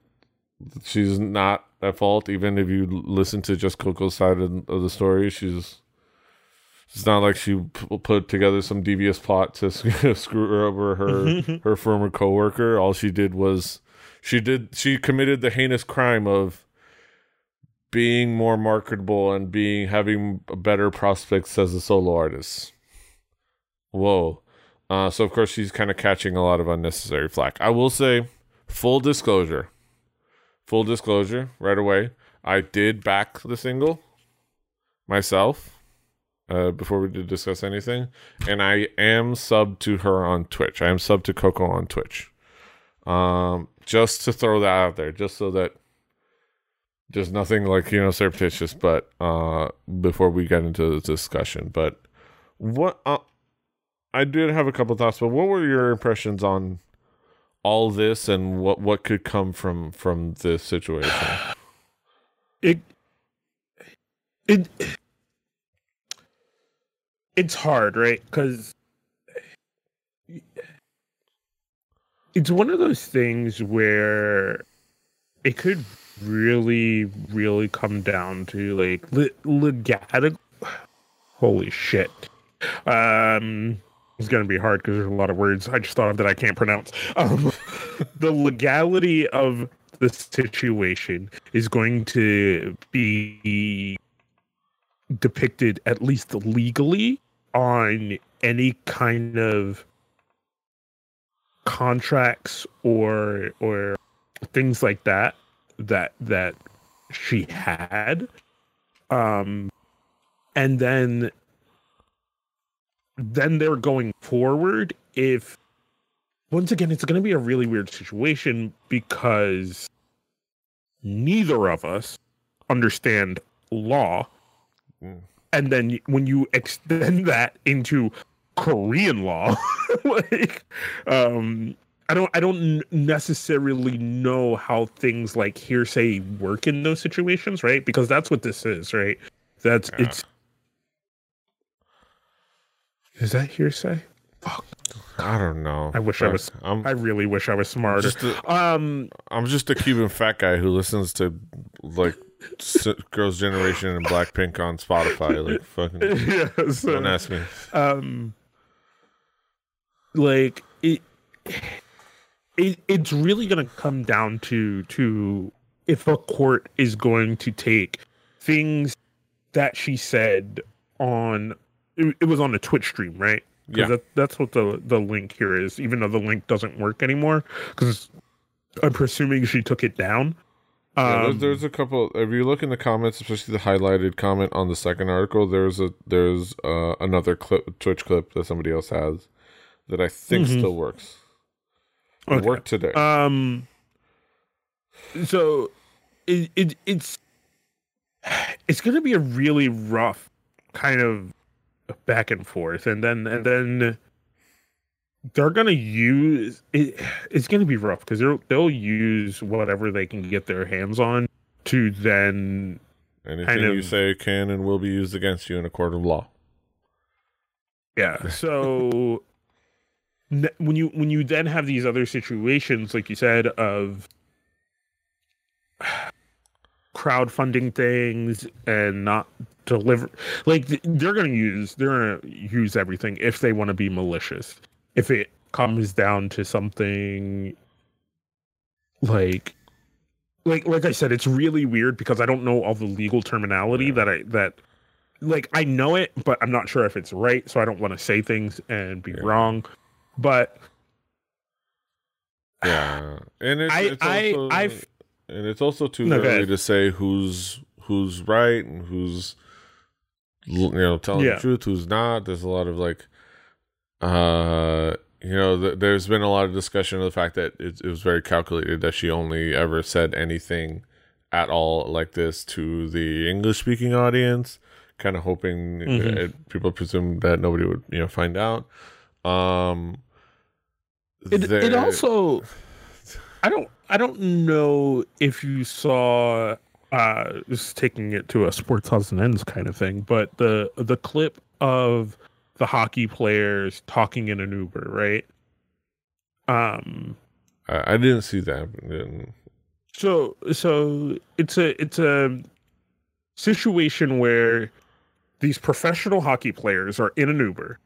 she's not at fault. Even if you listen to just Coco's side of, of the story, she's it's not like she p- put together some devious plot to screw over her her former coworker. All she did was she did she committed the heinous crime of being more marketable and being having better prospects as a solo artist. Whoa. Uh, so of course she's kind of catching a lot of unnecessary flack. I will say, full disclosure, full disclosure, right away. I did back the single myself uh, before we discuss anything. And I am sub to her on Twitch. I am sub to Coco on Twitch. Um, just to throw that out there, just so that there's nothing like you know surreptitious. But uh, before we get into the discussion, but what uh, I did have a couple thoughts. But what were your impressions on all this and what what could come from from this situation? It it it's hard, right? Because it's one of those things where it could really, really come down to like legatic. Holy shit. Um, it's going to be hard because there's a lot of words I just thought of that I can't pronounce. Um, the legality of the situation is going to be depicted at least legally on any kind of contracts or or things like that that that she had um and then then they're going forward if once again it's going to be a really weird situation because neither of us understand law, Mm. And then when you extend that into Korean law, like, um, I don't, I don't necessarily know how things like hearsay work in those situations, right? Because that's what this is, right? That's Yeah. it's. Is that hearsay? Fuck. I don't know. I wish I was- I'm I really wish I was smarter. just a, Um, I'm just a Cuban fat guy who listens to like Girls' Generation and Blackpink on Spotify. Like fucking. yeah, so- Don't ask me. um like it, it it's really going to come down to to if a court is going to take things that she said on it, it was on a twitch stream right Yeah. that, that's what the the link here is even though the link doesn't work anymore because i'm presuming she took it down Yeah, there's, Um, there's a couple. If you look in the comments, especially the highlighted comment on the second article, there's a there's uh, another clip, Twitch clip that somebody else has that I think Mhm. still works. It Okay. worked today. Um. So, it, it it's it's going to be a really rough kind of back and forth, and then and then they're to use it. It's to be rough because they'll they'll use whatever they can get their hands on to then Anything kind you say can and will be used against you in a court of law. Yeah. So when you when you then have these other situations, like you said, of crowdfunding things and not deliver, like they're going to use they're going to use everything if they want to be malicious. If it comes down to something like like like I said, it's really weird because I don't know all the legal terminology Yeah. that I that like I know it, but I'm not sure if it's right, so I don't want to say things and be Yeah. wrong. But Yeah, and it's, I- it's I- also, I've- and it's also too No, early to say who's who's right and who's you know telling Yeah. the truth, who's not. There's a lot of like, uh, you know, th- there's been a lot of discussion of the fact that it, it was very calculated that she only ever said anything at all like this to the English speaking audience, kind of hoping Mhm. uh, people presume that nobody would you know find out. Um, it it also I don't I don't know if you saw uh just taking it to a sports odds and ends kind of thing, but the the clip of the hockey players talking in an Uber, right? Um I, I didn't see that. and- So so it's a it's a situation where these professional hockey players are in an Uber.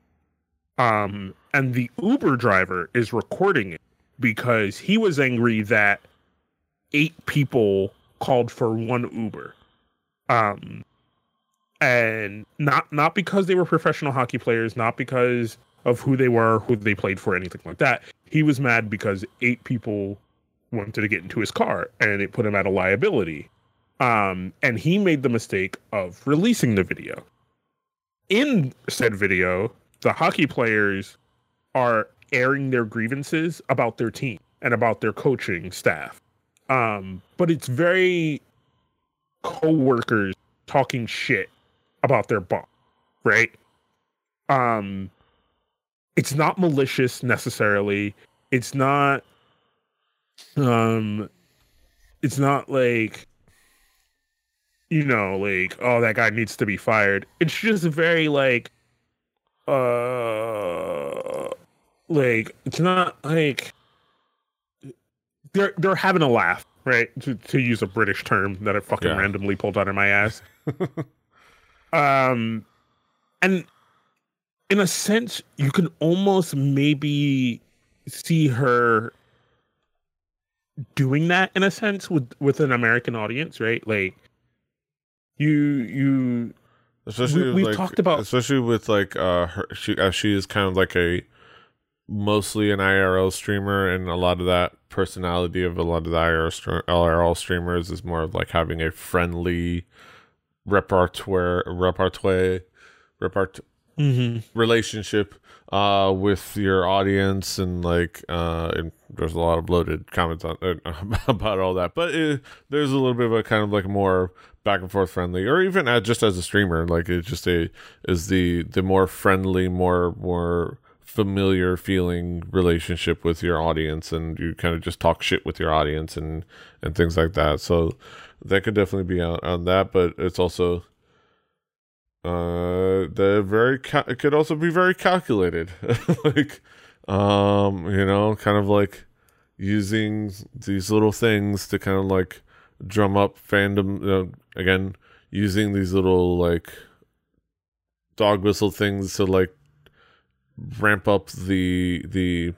Um and the Uber driver is recording it because he was angry that eight people called for one Uber. Um and not not because they were professional hockey players, not because of who they were, who they played for, anything like that. He was mad because eight people wanted to get into his car and it put him at a liability. Um, and he made the mistake of releasing the video. In said video, the hockey players are airing their grievances about their team and about their coaching staff. Um, but it's very co-workers talking shit about their boss, right? Um, it's not malicious necessarily. It's not um it's not like you know like oh that guy needs to be fired it's just very like uh like it's not like they're they're having a laugh right to, to use a british term that i fucking Yeah. randomly pulled out of my ass um and in a sense you can almost maybe see her doing that in a sense with with an American audience, right? Like you you especially We- we've like, talked about- especially with like uh her she as she is kind of like a mostly an IRL streamer and a lot of that personality of a lot of the IRL, IRL streamers is more of like having a friendly repertoire repertoire repart Mm-hmm. relationship uh with your audience and like uh and there's a lot of loaded comments on uh, about all that but it, there's a little bit of a kind of like more back and forth friendly or even as, just as a streamer like it just a is the the more friendly more more familiar feeling relationship with your audience and you kind of just talk shit with your audience and and things like that so that could definitely be on, on that but it's also uh the very ca- it could also be very calculated like um you know kind of like using these little things to kind of like drum up fandom uh, again using these little like dog whistle things to like ramp up the the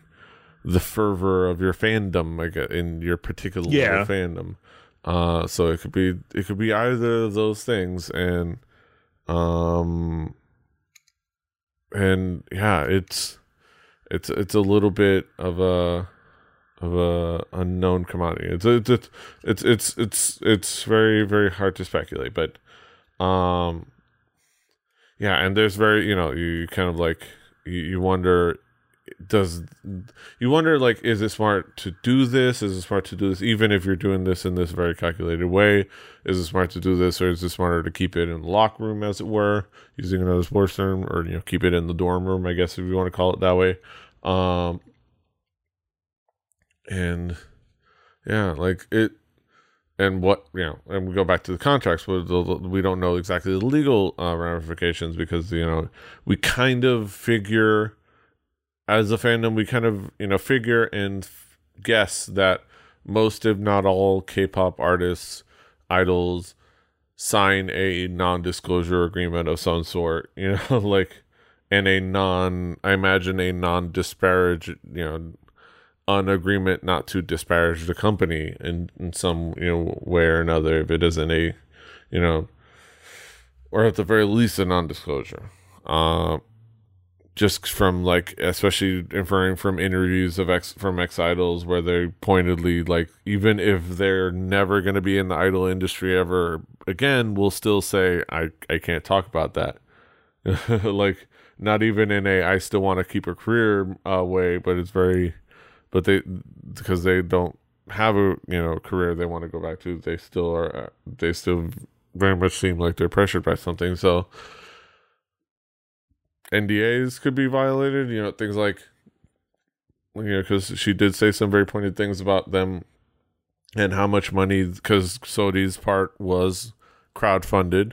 the fervor of your fandom like in your particular Yeah. fandom uh so it could be it could be either of those things. And um and yeah it's it's it's a little bit of a of a unknown commodity. It's it's it's it's it's it's, it's very very hard to speculate but um yeah and there's very you know you kind of like you, you wonder does you wonder like is it smart to do this? Is it smart to do this even if you're doing this in this very calculated way? Is it smart to do this or is it smarter to keep it in the locker room as it were using another sports term or you know keep it in the dorm room i guess if you want to call it that way? Um and yeah like it and what you know and we go back to the contracts but we don't know exactly the legal uh, ramifications because you know we kind of figure as a fandom we kind of you know figure and f- guess that most if not all k-pop artists idols sign a non-disclosure agreement of some sort you know like and a non i imagine a non-disparage you know an agreement not to disparage the company in, in some you know way or another if it isn't a you know or at the very least a non-disclosure. Uh just from like especially inferring from interviews of ex from ex idols where they pointedly like even if they're never going to be in the idol industry ever again will still say i i can't talk about that. Like not even in a i still want to keep a career uh, way but it's very but they because they don't have a you know career they want to go back to they still are uh, they still very much seem like they're pressured by something so NDAs could be violated you know things like you know because she did say some very pointed things about them and how much money because Sori's part was crowdfunded.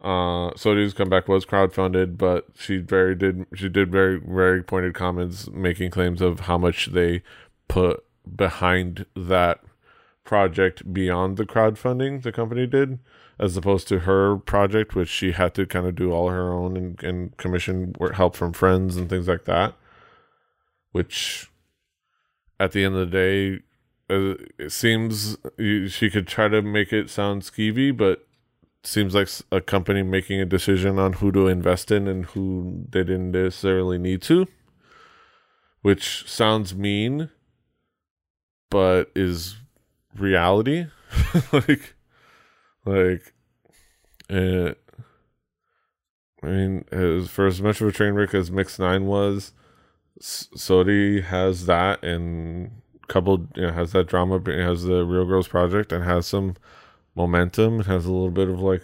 Uh Sori's comeback was crowdfunded but she very did she did very very pointed comments making claims of how much they put behind that project beyond the crowdfunding the company did as opposed to her project which she had to kind of do all her own and, and commission help from friends and things like that which at the end of the day uh, it seems you, she could try to make it sound skeevy but seems like a company making a decision on who to invest in and who they didn't necessarily need to, which sounds mean, but is reality. like, like, uh, I mean, as for as much of a train wreck as Mix Nine was, Sori has that and coupled, you know, has that drama, it has the Real Girls Project and has some momentum. It has a little bit of like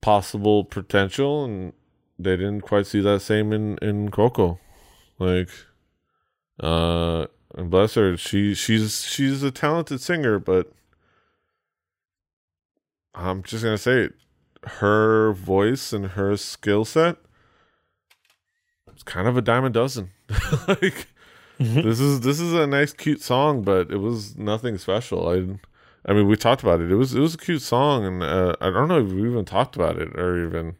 possible potential, and they didn't quite see that same in in Coco. Like, uh, and bless her, she she's she's a talented singer, but I'm just gonna say it. Her voice and her skill set, it's kind of a dime a dozen. like this is this is a nice cute song but it was nothing special i i mean we talked about it it was it was a cute song and uh, i don't know if we even talked about it or even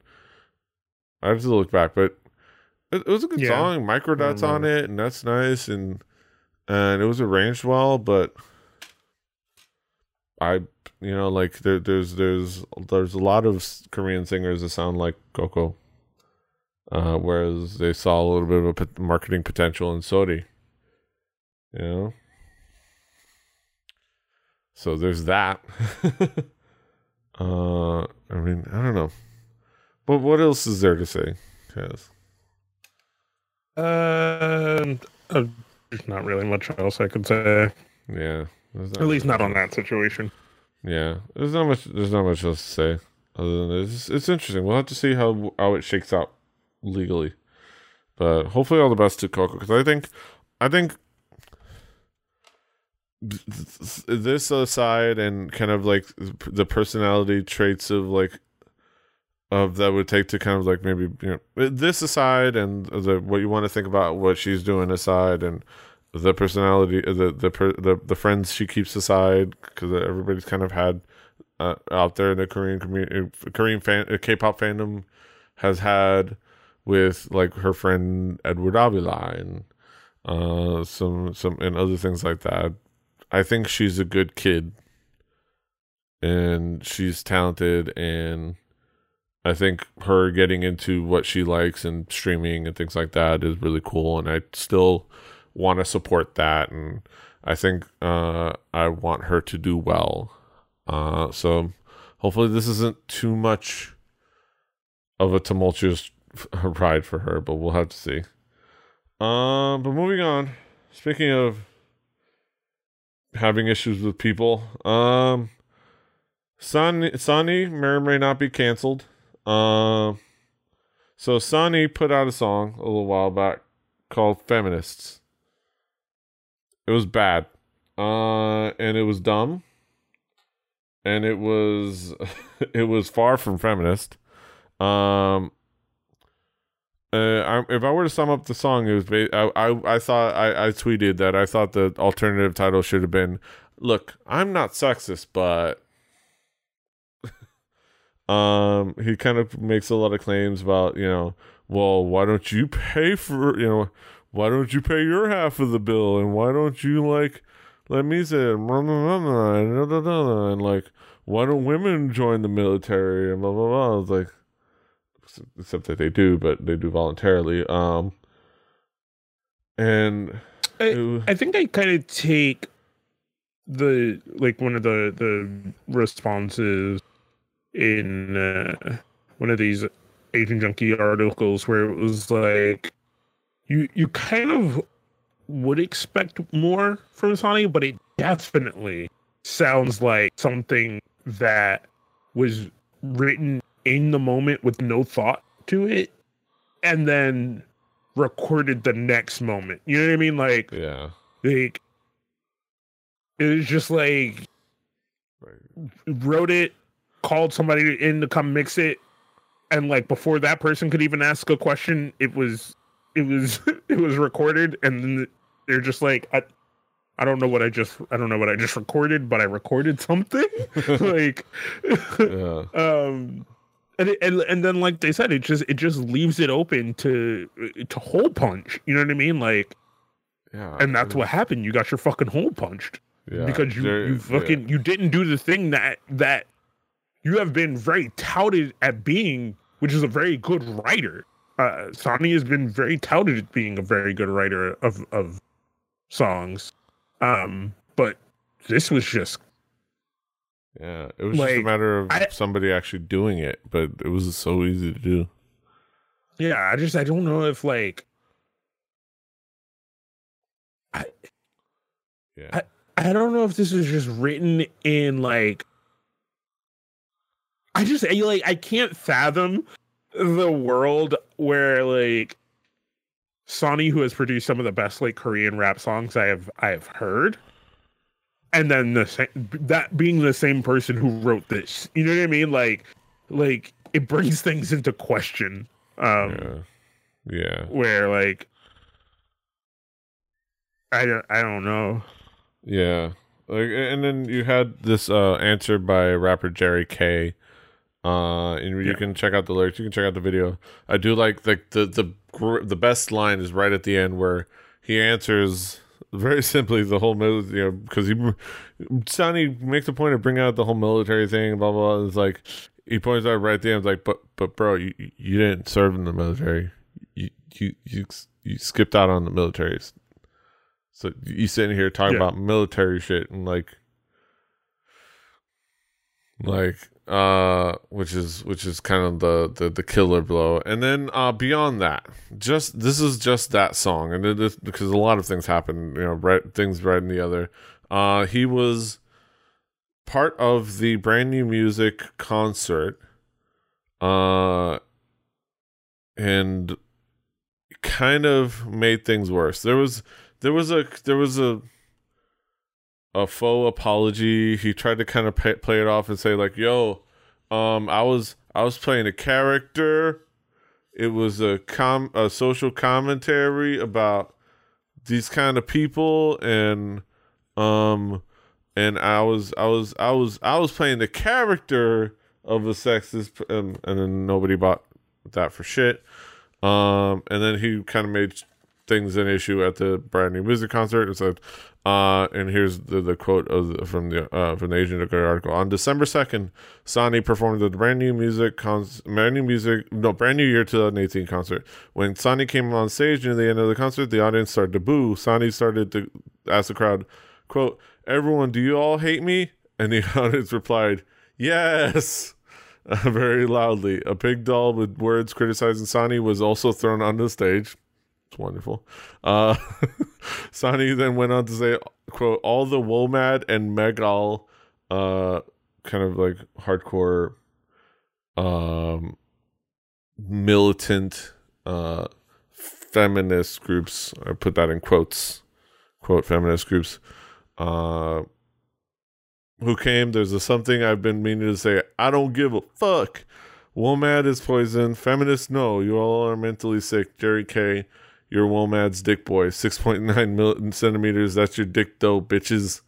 i have to look back but it, it was a good Yeah. song microdots on it and that's nice and and it was arranged well but i you know like there, there's there's there's a lot of korean singers that sound like coco uh, whereas they saw a little bit of a marketing potential in Sori. You know? So there's that. uh, I mean, I don't know. but what else is there to say? Yes. Uh, uh, there's not really much else I could say. Yeah. At least not on that situation. Yeah. There's not much. There's not much else to say other than. It's, it's interesting. We'll have to see how how it shakes out legally. But hopefully, all the best to Coco because I think, I think this aside and kind of like the personality traits of like of that would take to kind of like maybe you know this aside and the what you want to think about what she's doing aside and the personality the the the, the friends she keeps aside because everybody's kind of had uh, out there in the Korean community Korean fan uh, K-pop fandom has had with like her friend Edward Avila and uh some some and other things like that. I think she's a good kid. And she's talented and I think her getting into what she likes and streaming and things like that is really cool. And I still want to support that and I think uh, I want her to do well. Uh, so hopefully this isn't too much of a tumultuous ride for her, but we'll have to see. Um, but moving on. Speaking of having issues with people. Um, Sunny, Sunny may or may not be canceled. Uh, so Sunny put out a song a little while back called "Feminists." It was bad, uh, and it was dumb, and it was it was far from feminist. Um, uh, I, if I were to sum up the song, it was I, I I thought I, I tweeted that I thought the alternative title should have been, "Look, I'm not sexist, but." um, he kind of makes a lot of claims about you know, well, why don't you pay for you know, why don't you pay your half of the bill, and why don't you like let me say and like why don't women join the military and blah blah blah. I was like except that they do, but they do voluntarily. Um, and I, I think I kind of take the like one of the the responses in uh, one of these Asian Junkie articles where it was like you you kind of would expect more from Sunny, but it definitely sounds like something that was written in the moment with no thought to it and then recorded the next moment. You know what I mean? Like, yeah, like it was just like wrote it, called somebody in to come mix it, and like before that person could even ask a question, it was it was it was recorded, and then they're just like, I, I don't know what I just I don't know what I just recorded, but I recorded something like, yeah. um and, it, and and then like they said, it just it just leaves it open to to hole punch. You know what I mean? Like, yeah. And that's what happened. You got your fucking hole punched. Yeah, because you you fucking yeah. you didn't do the thing that that you have been very touted at being, which is a very good writer. Uh, Sunny has been very touted at being a very good writer of of songs. Um, but this was just yeah, it was like, just a matter of I, somebody actually doing it, but it was so easy to do. Yeah, I just I don't know if like I yeah. I, I don't know if this is just written in like I just like I can't fathom the world where like Sunny, who has produced some of the best like Korean rap songs I have I have heard, and then the same that being the same person who wrote this you know what i mean? Like like it brings things into question um yeah, yeah. where like i don't i don't know. Yeah. Like and then you had this uh answer by rapper jerry k uh and you yeah. can check out the lyrics you can check out the video i do like the the the, the best line is right at the end where he answers very simply the whole you know because he Sunny makes a point of bringing out the whole military thing blah blah, blah. it's like he points out right there it's like but but bro you you didn't serve in the military you you you, you skipped out on the military so you sitting here talking yeah. about military shit and like like uh, which is which is kind of the, the the killer blow. And then uh, beyond that, just this is just that song, and it is, because a lot of things happen, you know, right things right in the other. Uh, he was part of the brand new music concert, uh, and kind of made things worse. There was there was a there was a a faux apology. He tried to kind of pay, play it off and say like, "Yo, um, I was I was playing a character. It was a com a social commentary about these kind of people, and um, and I was I was I was I was playing the character of a sexist, and, and then nobody bought that for shit. Um, and then he kind of made things an issue at the brand new music concert and said, uh, and here's the, the quote the, from the uh, from the Asian Decade article. On December second, Sonny performed the brand new music brand new music no brand new year 2018 concert. When Sonny came on stage near the end of the concert, the audience started to boo. Sonny started to ask the crowd, "quote Everyone, do you all hate me?" And the audience replied, "Yes." Uh, very loudly. A pig doll with words criticizing Sonny was also thrown on the stage. It's wonderful. Uh, Sonny then went on to say, "quote All the WOMAD and Megal, uh, kind of like hardcore, um, militant, uh, feminist groups. I put that in quotes, quote feminist groups, uh." Who came? There's a something I've been meaning to say. I don't give a fuck. WOMAD is poison. Feminists, no. You all are mentally sick. Jerry K. Your WOMAD's dick boy. 6.9 mil- centimeters. That's your dick dough, bitches.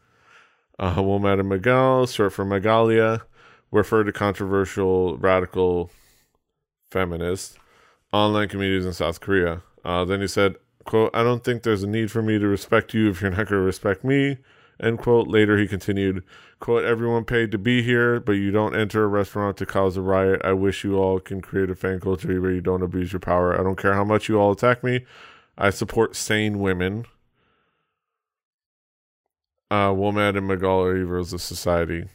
Uh, WOMAD and Megal, short for Megalia, refer to controversial, radical feminist online communities in South Korea. Uh, then he said, quote, I don't think there's a need for me to respect you if you're not going to respect me. End quote. Later, he continued, quote, everyone paid to be here, but you don't enter a restaurant to cause a riot. I wish you all can create a fan culture where you don't abuse your power. I don't care how much you all attack me. I support sane women. Uh, WOMAD and Megal are of society.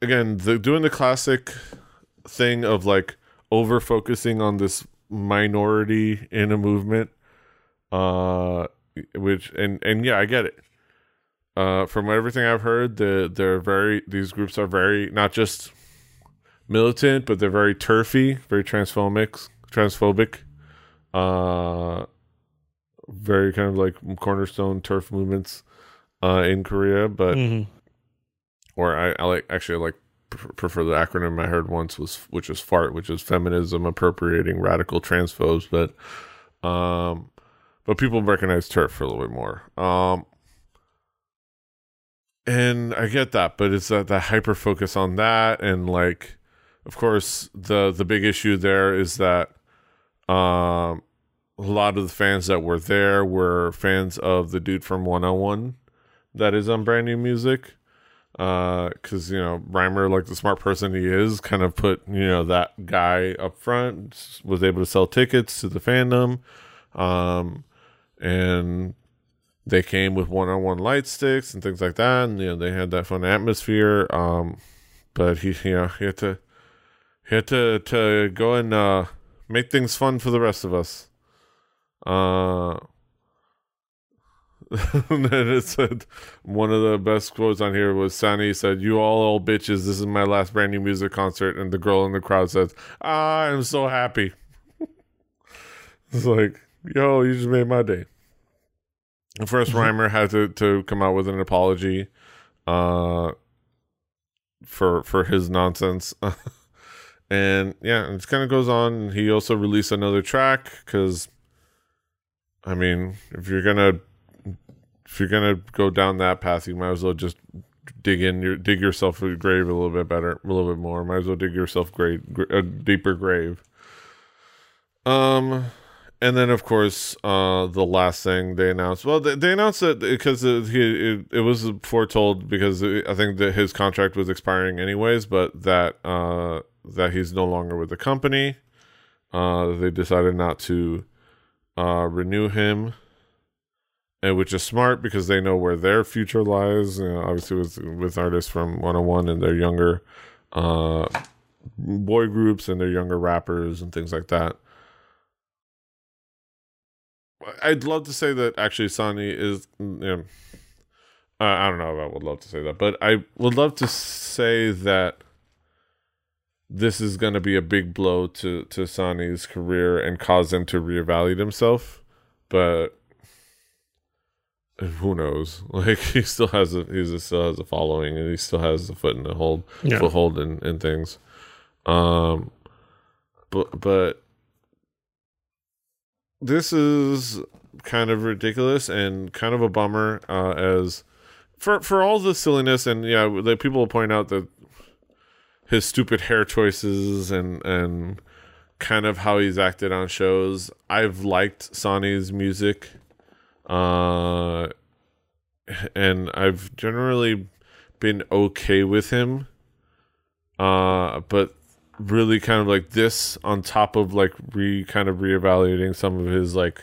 Again, the, doing the classic thing of like over focusing on this minority in a movement. Uh, which and and yeah, I get it. Uh, from everything I've heard, the they're very these groups are very not just militant, but they're very turfy, very transphobic, transphobic. Uh, very kind of like cornerstone turf movements uh, in Korea, but Mhm. or I, I like actually I like prefer the acronym I heard once was which was FART, which is feminism appropriating radical transphobes, but um, but people recognize turf for a little bit more. Um, and I get that, but it's that that hyper focus on that, and like, of course, the the big issue there is that um, a lot of the fans that were there were fans of the dude from One Hundred One, that is on brand new music. Because you know, Rhymer, like the smart person he is, kind of put you know that guy up front, was able to sell tickets to the fandom, um, and they came with one-on-one light sticks and things like that and you know they had that fun atmosphere um but he you know he had to he had to to go and uh make things fun for the rest of us uh and then it said one of the best quotes on here was Sunny said, "You all old bitches, this is my last brand new music concert." And the girl in the crowd says, "Ah, I'm so happy." it's like, yo, you just made my day. The 1st Rhymer had to, to come out with an apology uh for for his nonsense. and yeah, it kind of goes on. He also released another track because I mean, if you're gonna if you're gonna go down that path, you might as well just dig in your dig yourself a grave a little bit better, a little bit more. Might as well dig yourself grave, a deeper grave. Um, and then of course, uh, the last thing they announced. Well, they, they announced it because it, he it, it was foretold because I think that his contract was expiring anyways, but that uh that he's no longer with the company. Uh, they decided not to uh renew him and which is smart because they know where their future lies. You know, obviously, with with artists from 101 and they're younger, uh, boy groups and their younger rappers and things like that. I'd love to say that actually Sonny is. You know, I don't know if I would love to say that, but I would love to say that this is going to be a big blow to to San E's career and cause him to reevaluate himself. But who knows? Like he still has a he still has a following and he still has a foot in the hold Yeah. foothold in, in things. Um, but but this is kind of ridiculous and kind of a bummer. Uh, as for for all the silliness and yeah, the people will point out that his stupid hair choices and and kind of how he's acted on shows. I've liked San E's music. Uh and I've generally been okay with him. Uh but really kind of like this on top of like re kind of reevaluating some of his like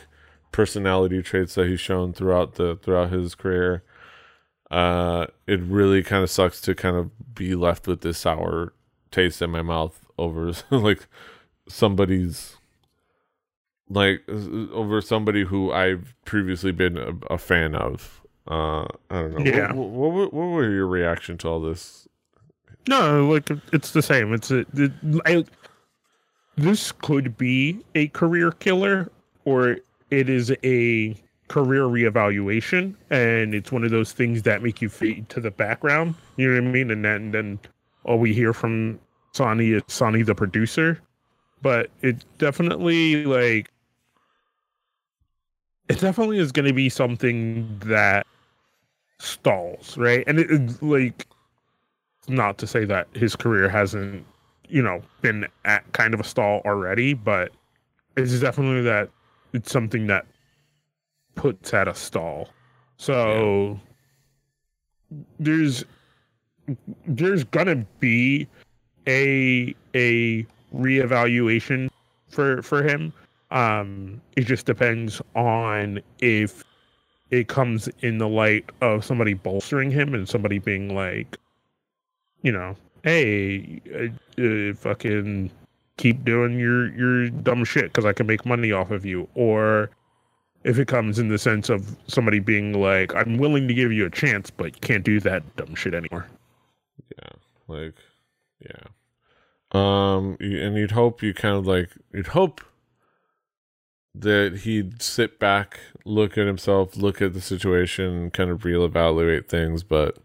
personality traits that he's shown throughout the throughout his career. Uh it really kind of sucks to kind of be left with this sour taste in my mouth over like somebody's like over somebody who I've previously been a, a fan of. Uh, I don't know. Yeah. What, what, what, what were your reaction to all this? No, like it's the same. It's a, it, I, this could be a career killer, or it is a career reevaluation, and it's one of those things that make you fade to the background. You know what I mean? And then then all we hear from Sonny is Sonny the producer, but it definitely like it definitely is going to be something that stalls, right? And it, it like not to say that his career hasn't, you know, been at kind of a stall already, but it's definitely that it's something that puts at a stall. So there's there's gonna be a a reevaluation for for him. Um, it just depends on if it comes in the light of somebody bolstering him and somebody being like, you know, hey, uh, uh, fucking keep doing your your dumb shit because I can make money off of you, or if it comes in the sense of somebody being like, I'm willing to give you a chance, but can't do that dumb shit anymore. Yeah, like, yeah. Um, and you'd hope you kind of like you'd hope that he'd sit back, look at himself, look at the situation, kind of reevaluate things, but.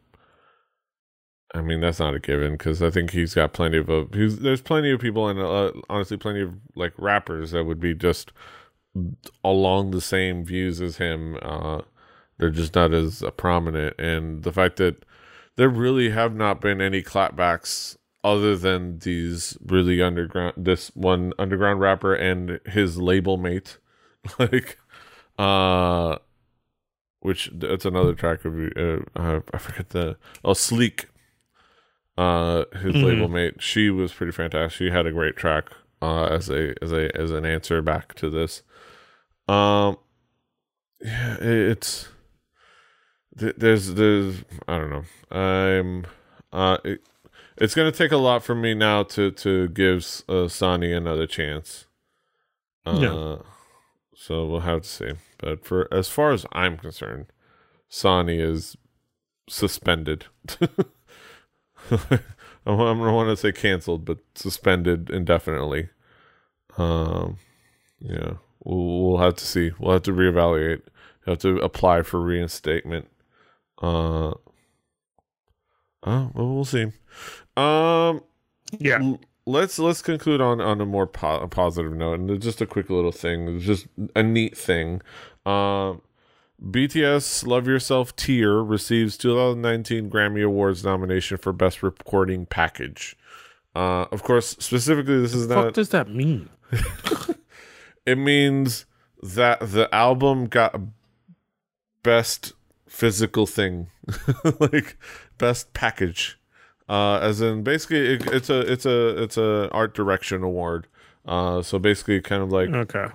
I mean that's not a given because I think he's got plenty of uh, he's, there's plenty of people and uh, honestly plenty of like rappers that would be just along the same views as him. Uh, they're just not as uh, prominent, and the fact that there really have not been any clapbacks other than these really underground this one underground rapper and his label mate, like, uh, which that's another track of uh, I forget the oh Sleeq. Uh, his Mhm. label mate, she was pretty fantastic. She had a great track uh, as a as a as an answer back to this. Um, yeah, it's there's there's I don't know. I'm uh, it, it's gonna take a lot for me now to to give uh, Sonny another chance. Uh, Yeah. So we'll have to see. But for as far as I'm concerned, Sonny is suspended. I don't want to say canceled, but suspended indefinitely. Um, yeah, we'll, we'll have to see. We'll have to reevaluate. Have to apply for reinstatement. Uh, uh well, we'll see. Um, Yeah. l- let's let's conclude on on a more po- a positive note, and just a quick little thing. Just a neat thing. Um, BTS "Love Yourself" Tear receives 2019 Grammy Awards nomination for Best Recording Package. Uh, of course, specifically, this is What not. What does that mean? It means that the album got best physical thing, like best package. Uh, as in, basically, it, it's a it's a it's a art direction award. Uh, so basically, kind of like Okay.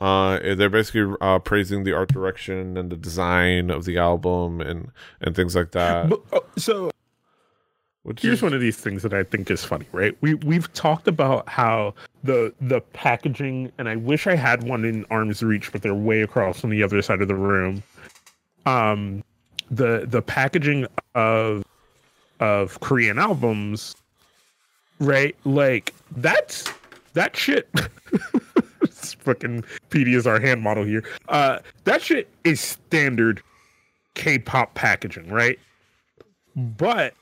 uh, they're basically uh, praising the art direction and the design of the album and and things like that. But, uh, so Which Here's is, one of these things that I think is funny, right? We we've talked about how the the packaging, and I wish I had one in arm's reach, but they're way across on the other side of the room. Um, the the packaging of of Korean albums, right? Like that's that shit. It's fucking PD is our hand model here. Uh, that shit is standard K-pop packaging, right? But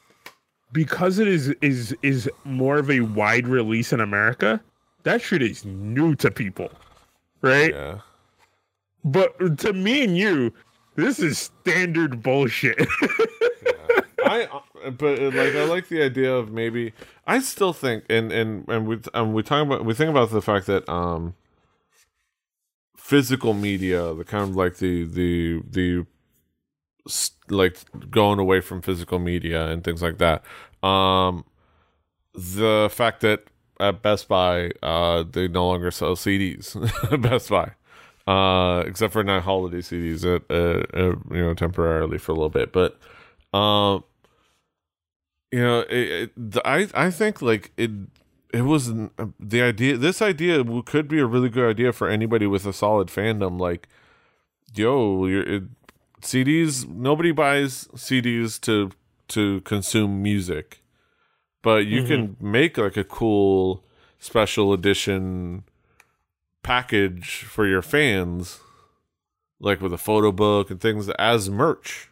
because it is is is more of a wide release in America, that shit is new to people, right? yeah. But to me and you, this is standard bullshit. I uh, but uh, like I like the idea of maybe I still think and and and we um, we talk about we think about the fact that um physical media the kind of like the the the like going away from physical media and things like that. Um the fact that at Best Buy uh they no longer sell CDs Best Buy uh except for not holiday CDs at uh, uh, you know temporarily for a little bit. But um you know it, it, i i think like it it was an, the idea this idea could be a really good idea for anybody with a solid fandom like yo you're, it, cds nobody buys cds to to consume music but you can make like a cool special edition package for your fans like with a photo book and things as merch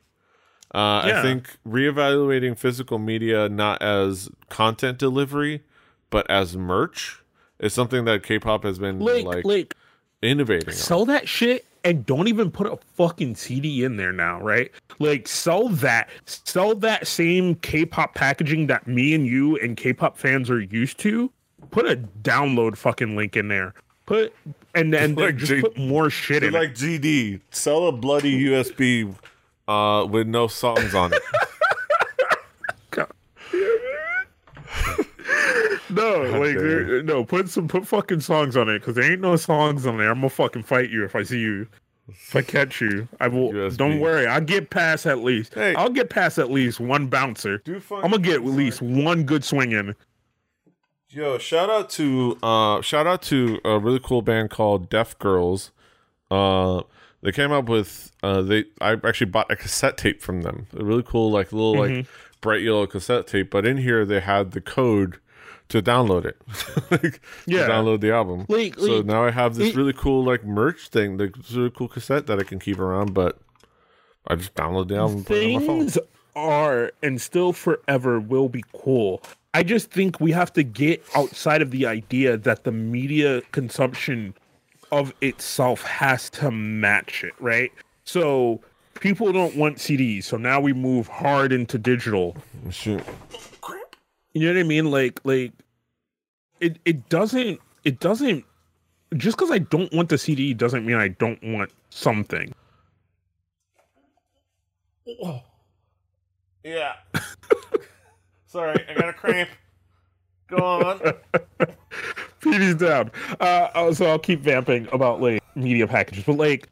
uh, I Yeah. think reevaluating physical media not as content delivery, but as merch is something that K-pop has been like, like, like innovating on. sell that shit and don't even put a fucking CD in there now, right? Like sell that, sell that same K-pop packaging that me and you and K-pop fans are used to. Put a download fucking link in there. Put and and Like just J- put more shit in it. like GD, sell a bloody USB uh, with no songs on it. No, like there- no, put some put fucking songs on it because there ain't no songs on there. I'm gonna fucking fight you if I see you. If I catch you, I will. USB. Don't worry, I'll get past at least. Hey. I'll get past at least one bouncer. I'm gonna get at least one good swing in. Yo, shout out to uh shout out to a really cool band called Deaf Girls. Uh they came up with uh they I actually bought a cassette tape from them. A really cool like little like bright yellow cassette tape, but in here they had the code to download it. like, Yeah. Download the album. Like- so like, now I have this it- really cool like merch thing, like this really cool cassette that I can keep around, but I just download the album and put it on my phone. Things are and still forever will be cool. I just think we have to get outside of the idea that the media consumption of itself has to match it, right? So people don't want CDs, so now we move hard into digital. Shoot. You know what I mean? Like like it it doesn't it doesn't just because I don't want the CD doesn't mean I don't want something. Yeah. Sorry, I got a cramp. Go on. PD's down. Uh, uh, so I'll keep vamping about like media packages, but like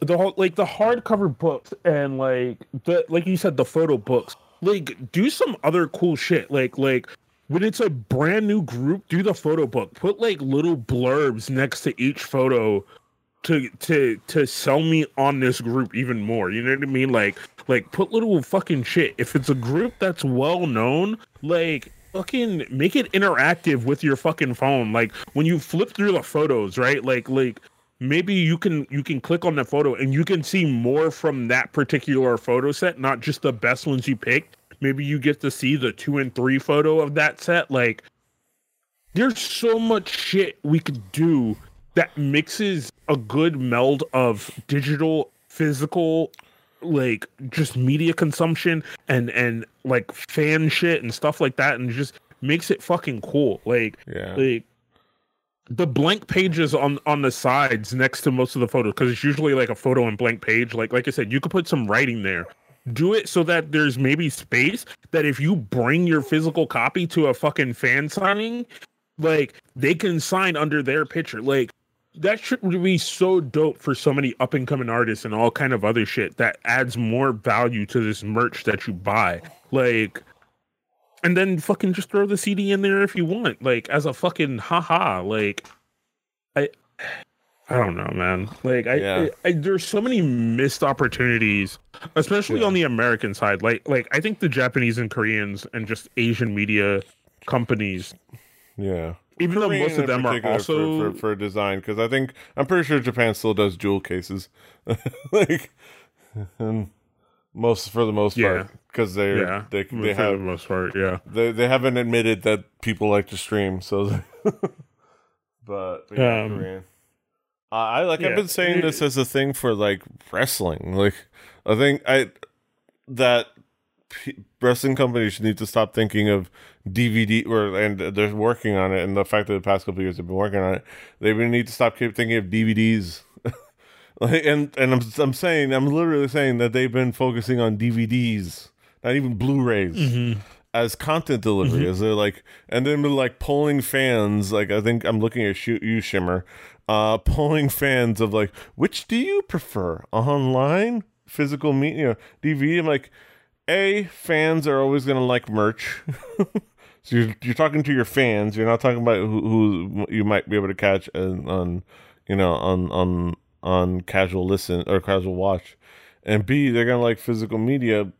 the whole like the hardcover books and like the like you said the photo books. Like do some other cool shit. Like like when it's a brand new group, do the photo book. Put like little blurbs next to each photo to to to sell me on this group even more. You know what I mean? Like like put little fucking shit. If it's a group that's well known, like fucking make it interactive with your fucking phone. Like when you flip through the photos, right? Like like maybe you can you can click on the photo and you can see more from that particular photo set, not just the best ones you picked. Maybe you get to see the two and three photo of that set. Like there's so much shit we could do that mixes a good meld of digital, physical, like just media consumption and and like fan shit and stuff like that, and just makes it fucking cool. Like, Yeah. like the blank pages on on the sides next to most of the photos because it's usually like a photo and blank page. Like like I said, you could put some writing there. Do it so that there's maybe space that if you bring your physical copy to a fucking fan signing, like they can sign under their picture. Like that should be so dope for so many up and coming artists and all kind of other shit that adds more value to this merch that you buy. Like and then fucking just throw the CD in there if you want, like as a fucking haha. Like, I, I don't know, man. Like, I, Yeah. I, I there's so many missed opportunities, especially Yeah. on the American side. Like, like I think the Japanese and Koreans and just Asian media companies, Yeah. even though most of them are also for, for, for design because I think I'm pretty sure Japan still does jewel cases, like, most for the most Yeah. part because they're yeah, they for they have the most part, yeah. they they haven't admitted that people like to stream so. but, but yeah, Um. Uh, I like I've been saying this as a thing for like wrestling. Like I think I that p- wrestling companies need to stop thinking of DVD or and they're working on it. And the fact that the past couple of years have been working on it, they need to stop keep thinking of DVDs. Like, and and I'm I'm saying I'm literally saying that they've been focusing on DVDs, not even Blu-rays Mm-hmm. as content delivery. As they're like and then like polling fans like i think i'm looking at shoot you shimmer uh polling fans of like which do you prefer online physical media dvd i'm like a fans are always gonna like merch. So you're, you're talking to your fans. You're not talking about who, who you might be able to catch on, on you know on on on casual listen or casual watch and b they're gonna like physical media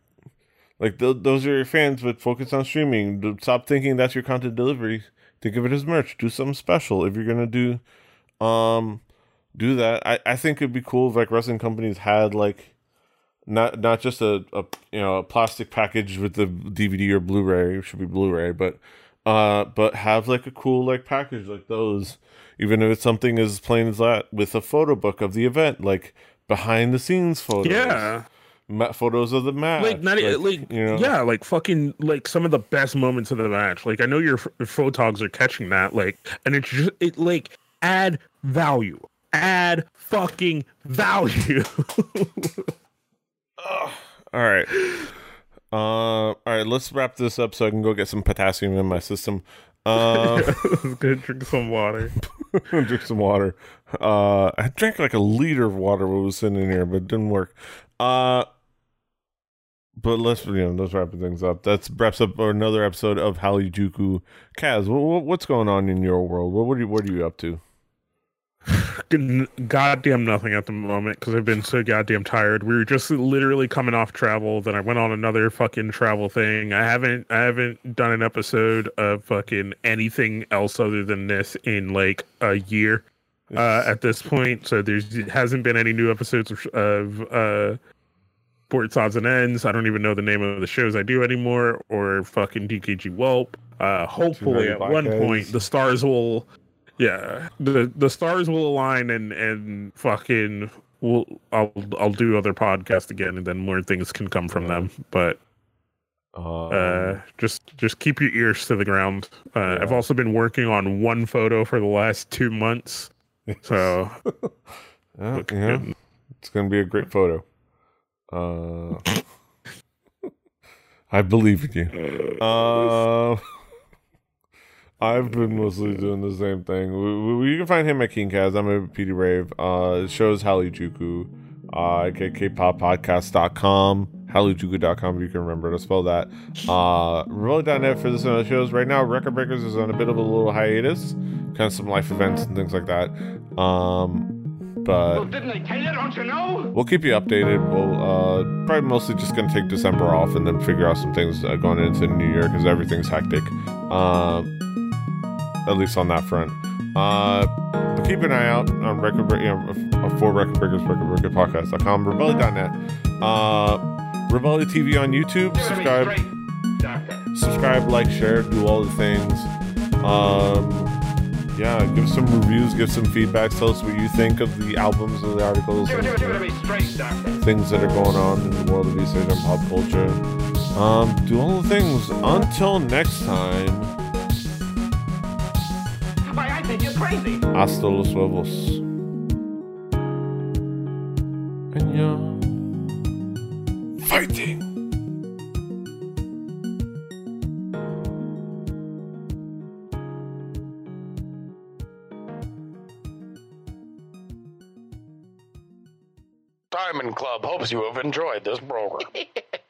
like th- those are your fans, but focus on streaming. Stop thinking that's your content delivery. Think of it as merch. Do something special if you're gonna do, um, do that. I, I think it'd be cool if like wrestling companies had like, not not just a, a you know a plastic package with the DVD or Blu-ray. It should be Blu-ray, but uh, but have like a cool like package like those. Even if it's something as plain as that, with a photo book of the event, like behind the scenes photos Yeah, ma- photos of the match. like not e- like, you know, yeah, like fucking like some of the best moments of the match. Like I know your, your photogs are catching that. Like, and it's just it like add value, add fucking value. All right. Uh, all right. Let's wrap this up so I can go get some potassium in my system. Uh, Go drink some water. drink some water. Uh, I drank like a liter of water while we was sitting in here, but it didn't work. Uh, but let's you know let's wrap things up. That's wraps up another episode of Halijuku. Kaz, what's going on in your world? What are you what are you up to? Goddamn nothing at the moment because I've been so goddamn tired. We were just literally coming off travel. Then I went on another fucking travel thing. I haven't I haven't done an episode of fucking anything else other than this in like a year uh, at this point. So there's hasn't been any new episodes of, of uh, Sports Odds and Ends. I don't even know the name of the shows I do anymore or fucking DKG Welp. Uh, hopefully at one point the stars will yeah. The the stars will align and and fucking will I'll I'll do other podcasts again and then more things can come from them. But Um, uh just just keep your ears to the ground. Uh, I've also been working on one photo for the last two months. So yeah, yeah, it's gonna be a great photo. Uh, I believe in you. Uh, I've been mostly doing the same thing. We, we, you can find him at King Kaz. I'm at PD Rave. Uh, shows Halijuku. Uh, get kpoppodcast.com, halijuku.com if you can remember to spell that. Uh, Remote.net for this and other shows. Right now, Record Breakers is on a bit of a little hiatus. Kind of some life events and things like that. Um, but Didn't they tell you? Don't you know? we'll keep you updated. We'll uh, probably mostly just gonna take December off and then figure out some things uh, going into the new year because everything's hectic. Um, at least on that front. Uh, but keep an eye out on record, you know, f- for record breakers, recordbreakerpodcast.com, rebelli.net, uh, Rebelli TV on YouTube. Subscribe, subscribe, like, share, do all the things. Um, yeah, give some reviews, give some feedback, tell us what you think of the albums and the articles. Give it, and- give it, give it straight, things that are going on in the world of East and pop culture. Um, do all the things. Until next time, crazy. hasta los huevos. And yeah, fighting. Diamond Club hopes you have enjoyed this program.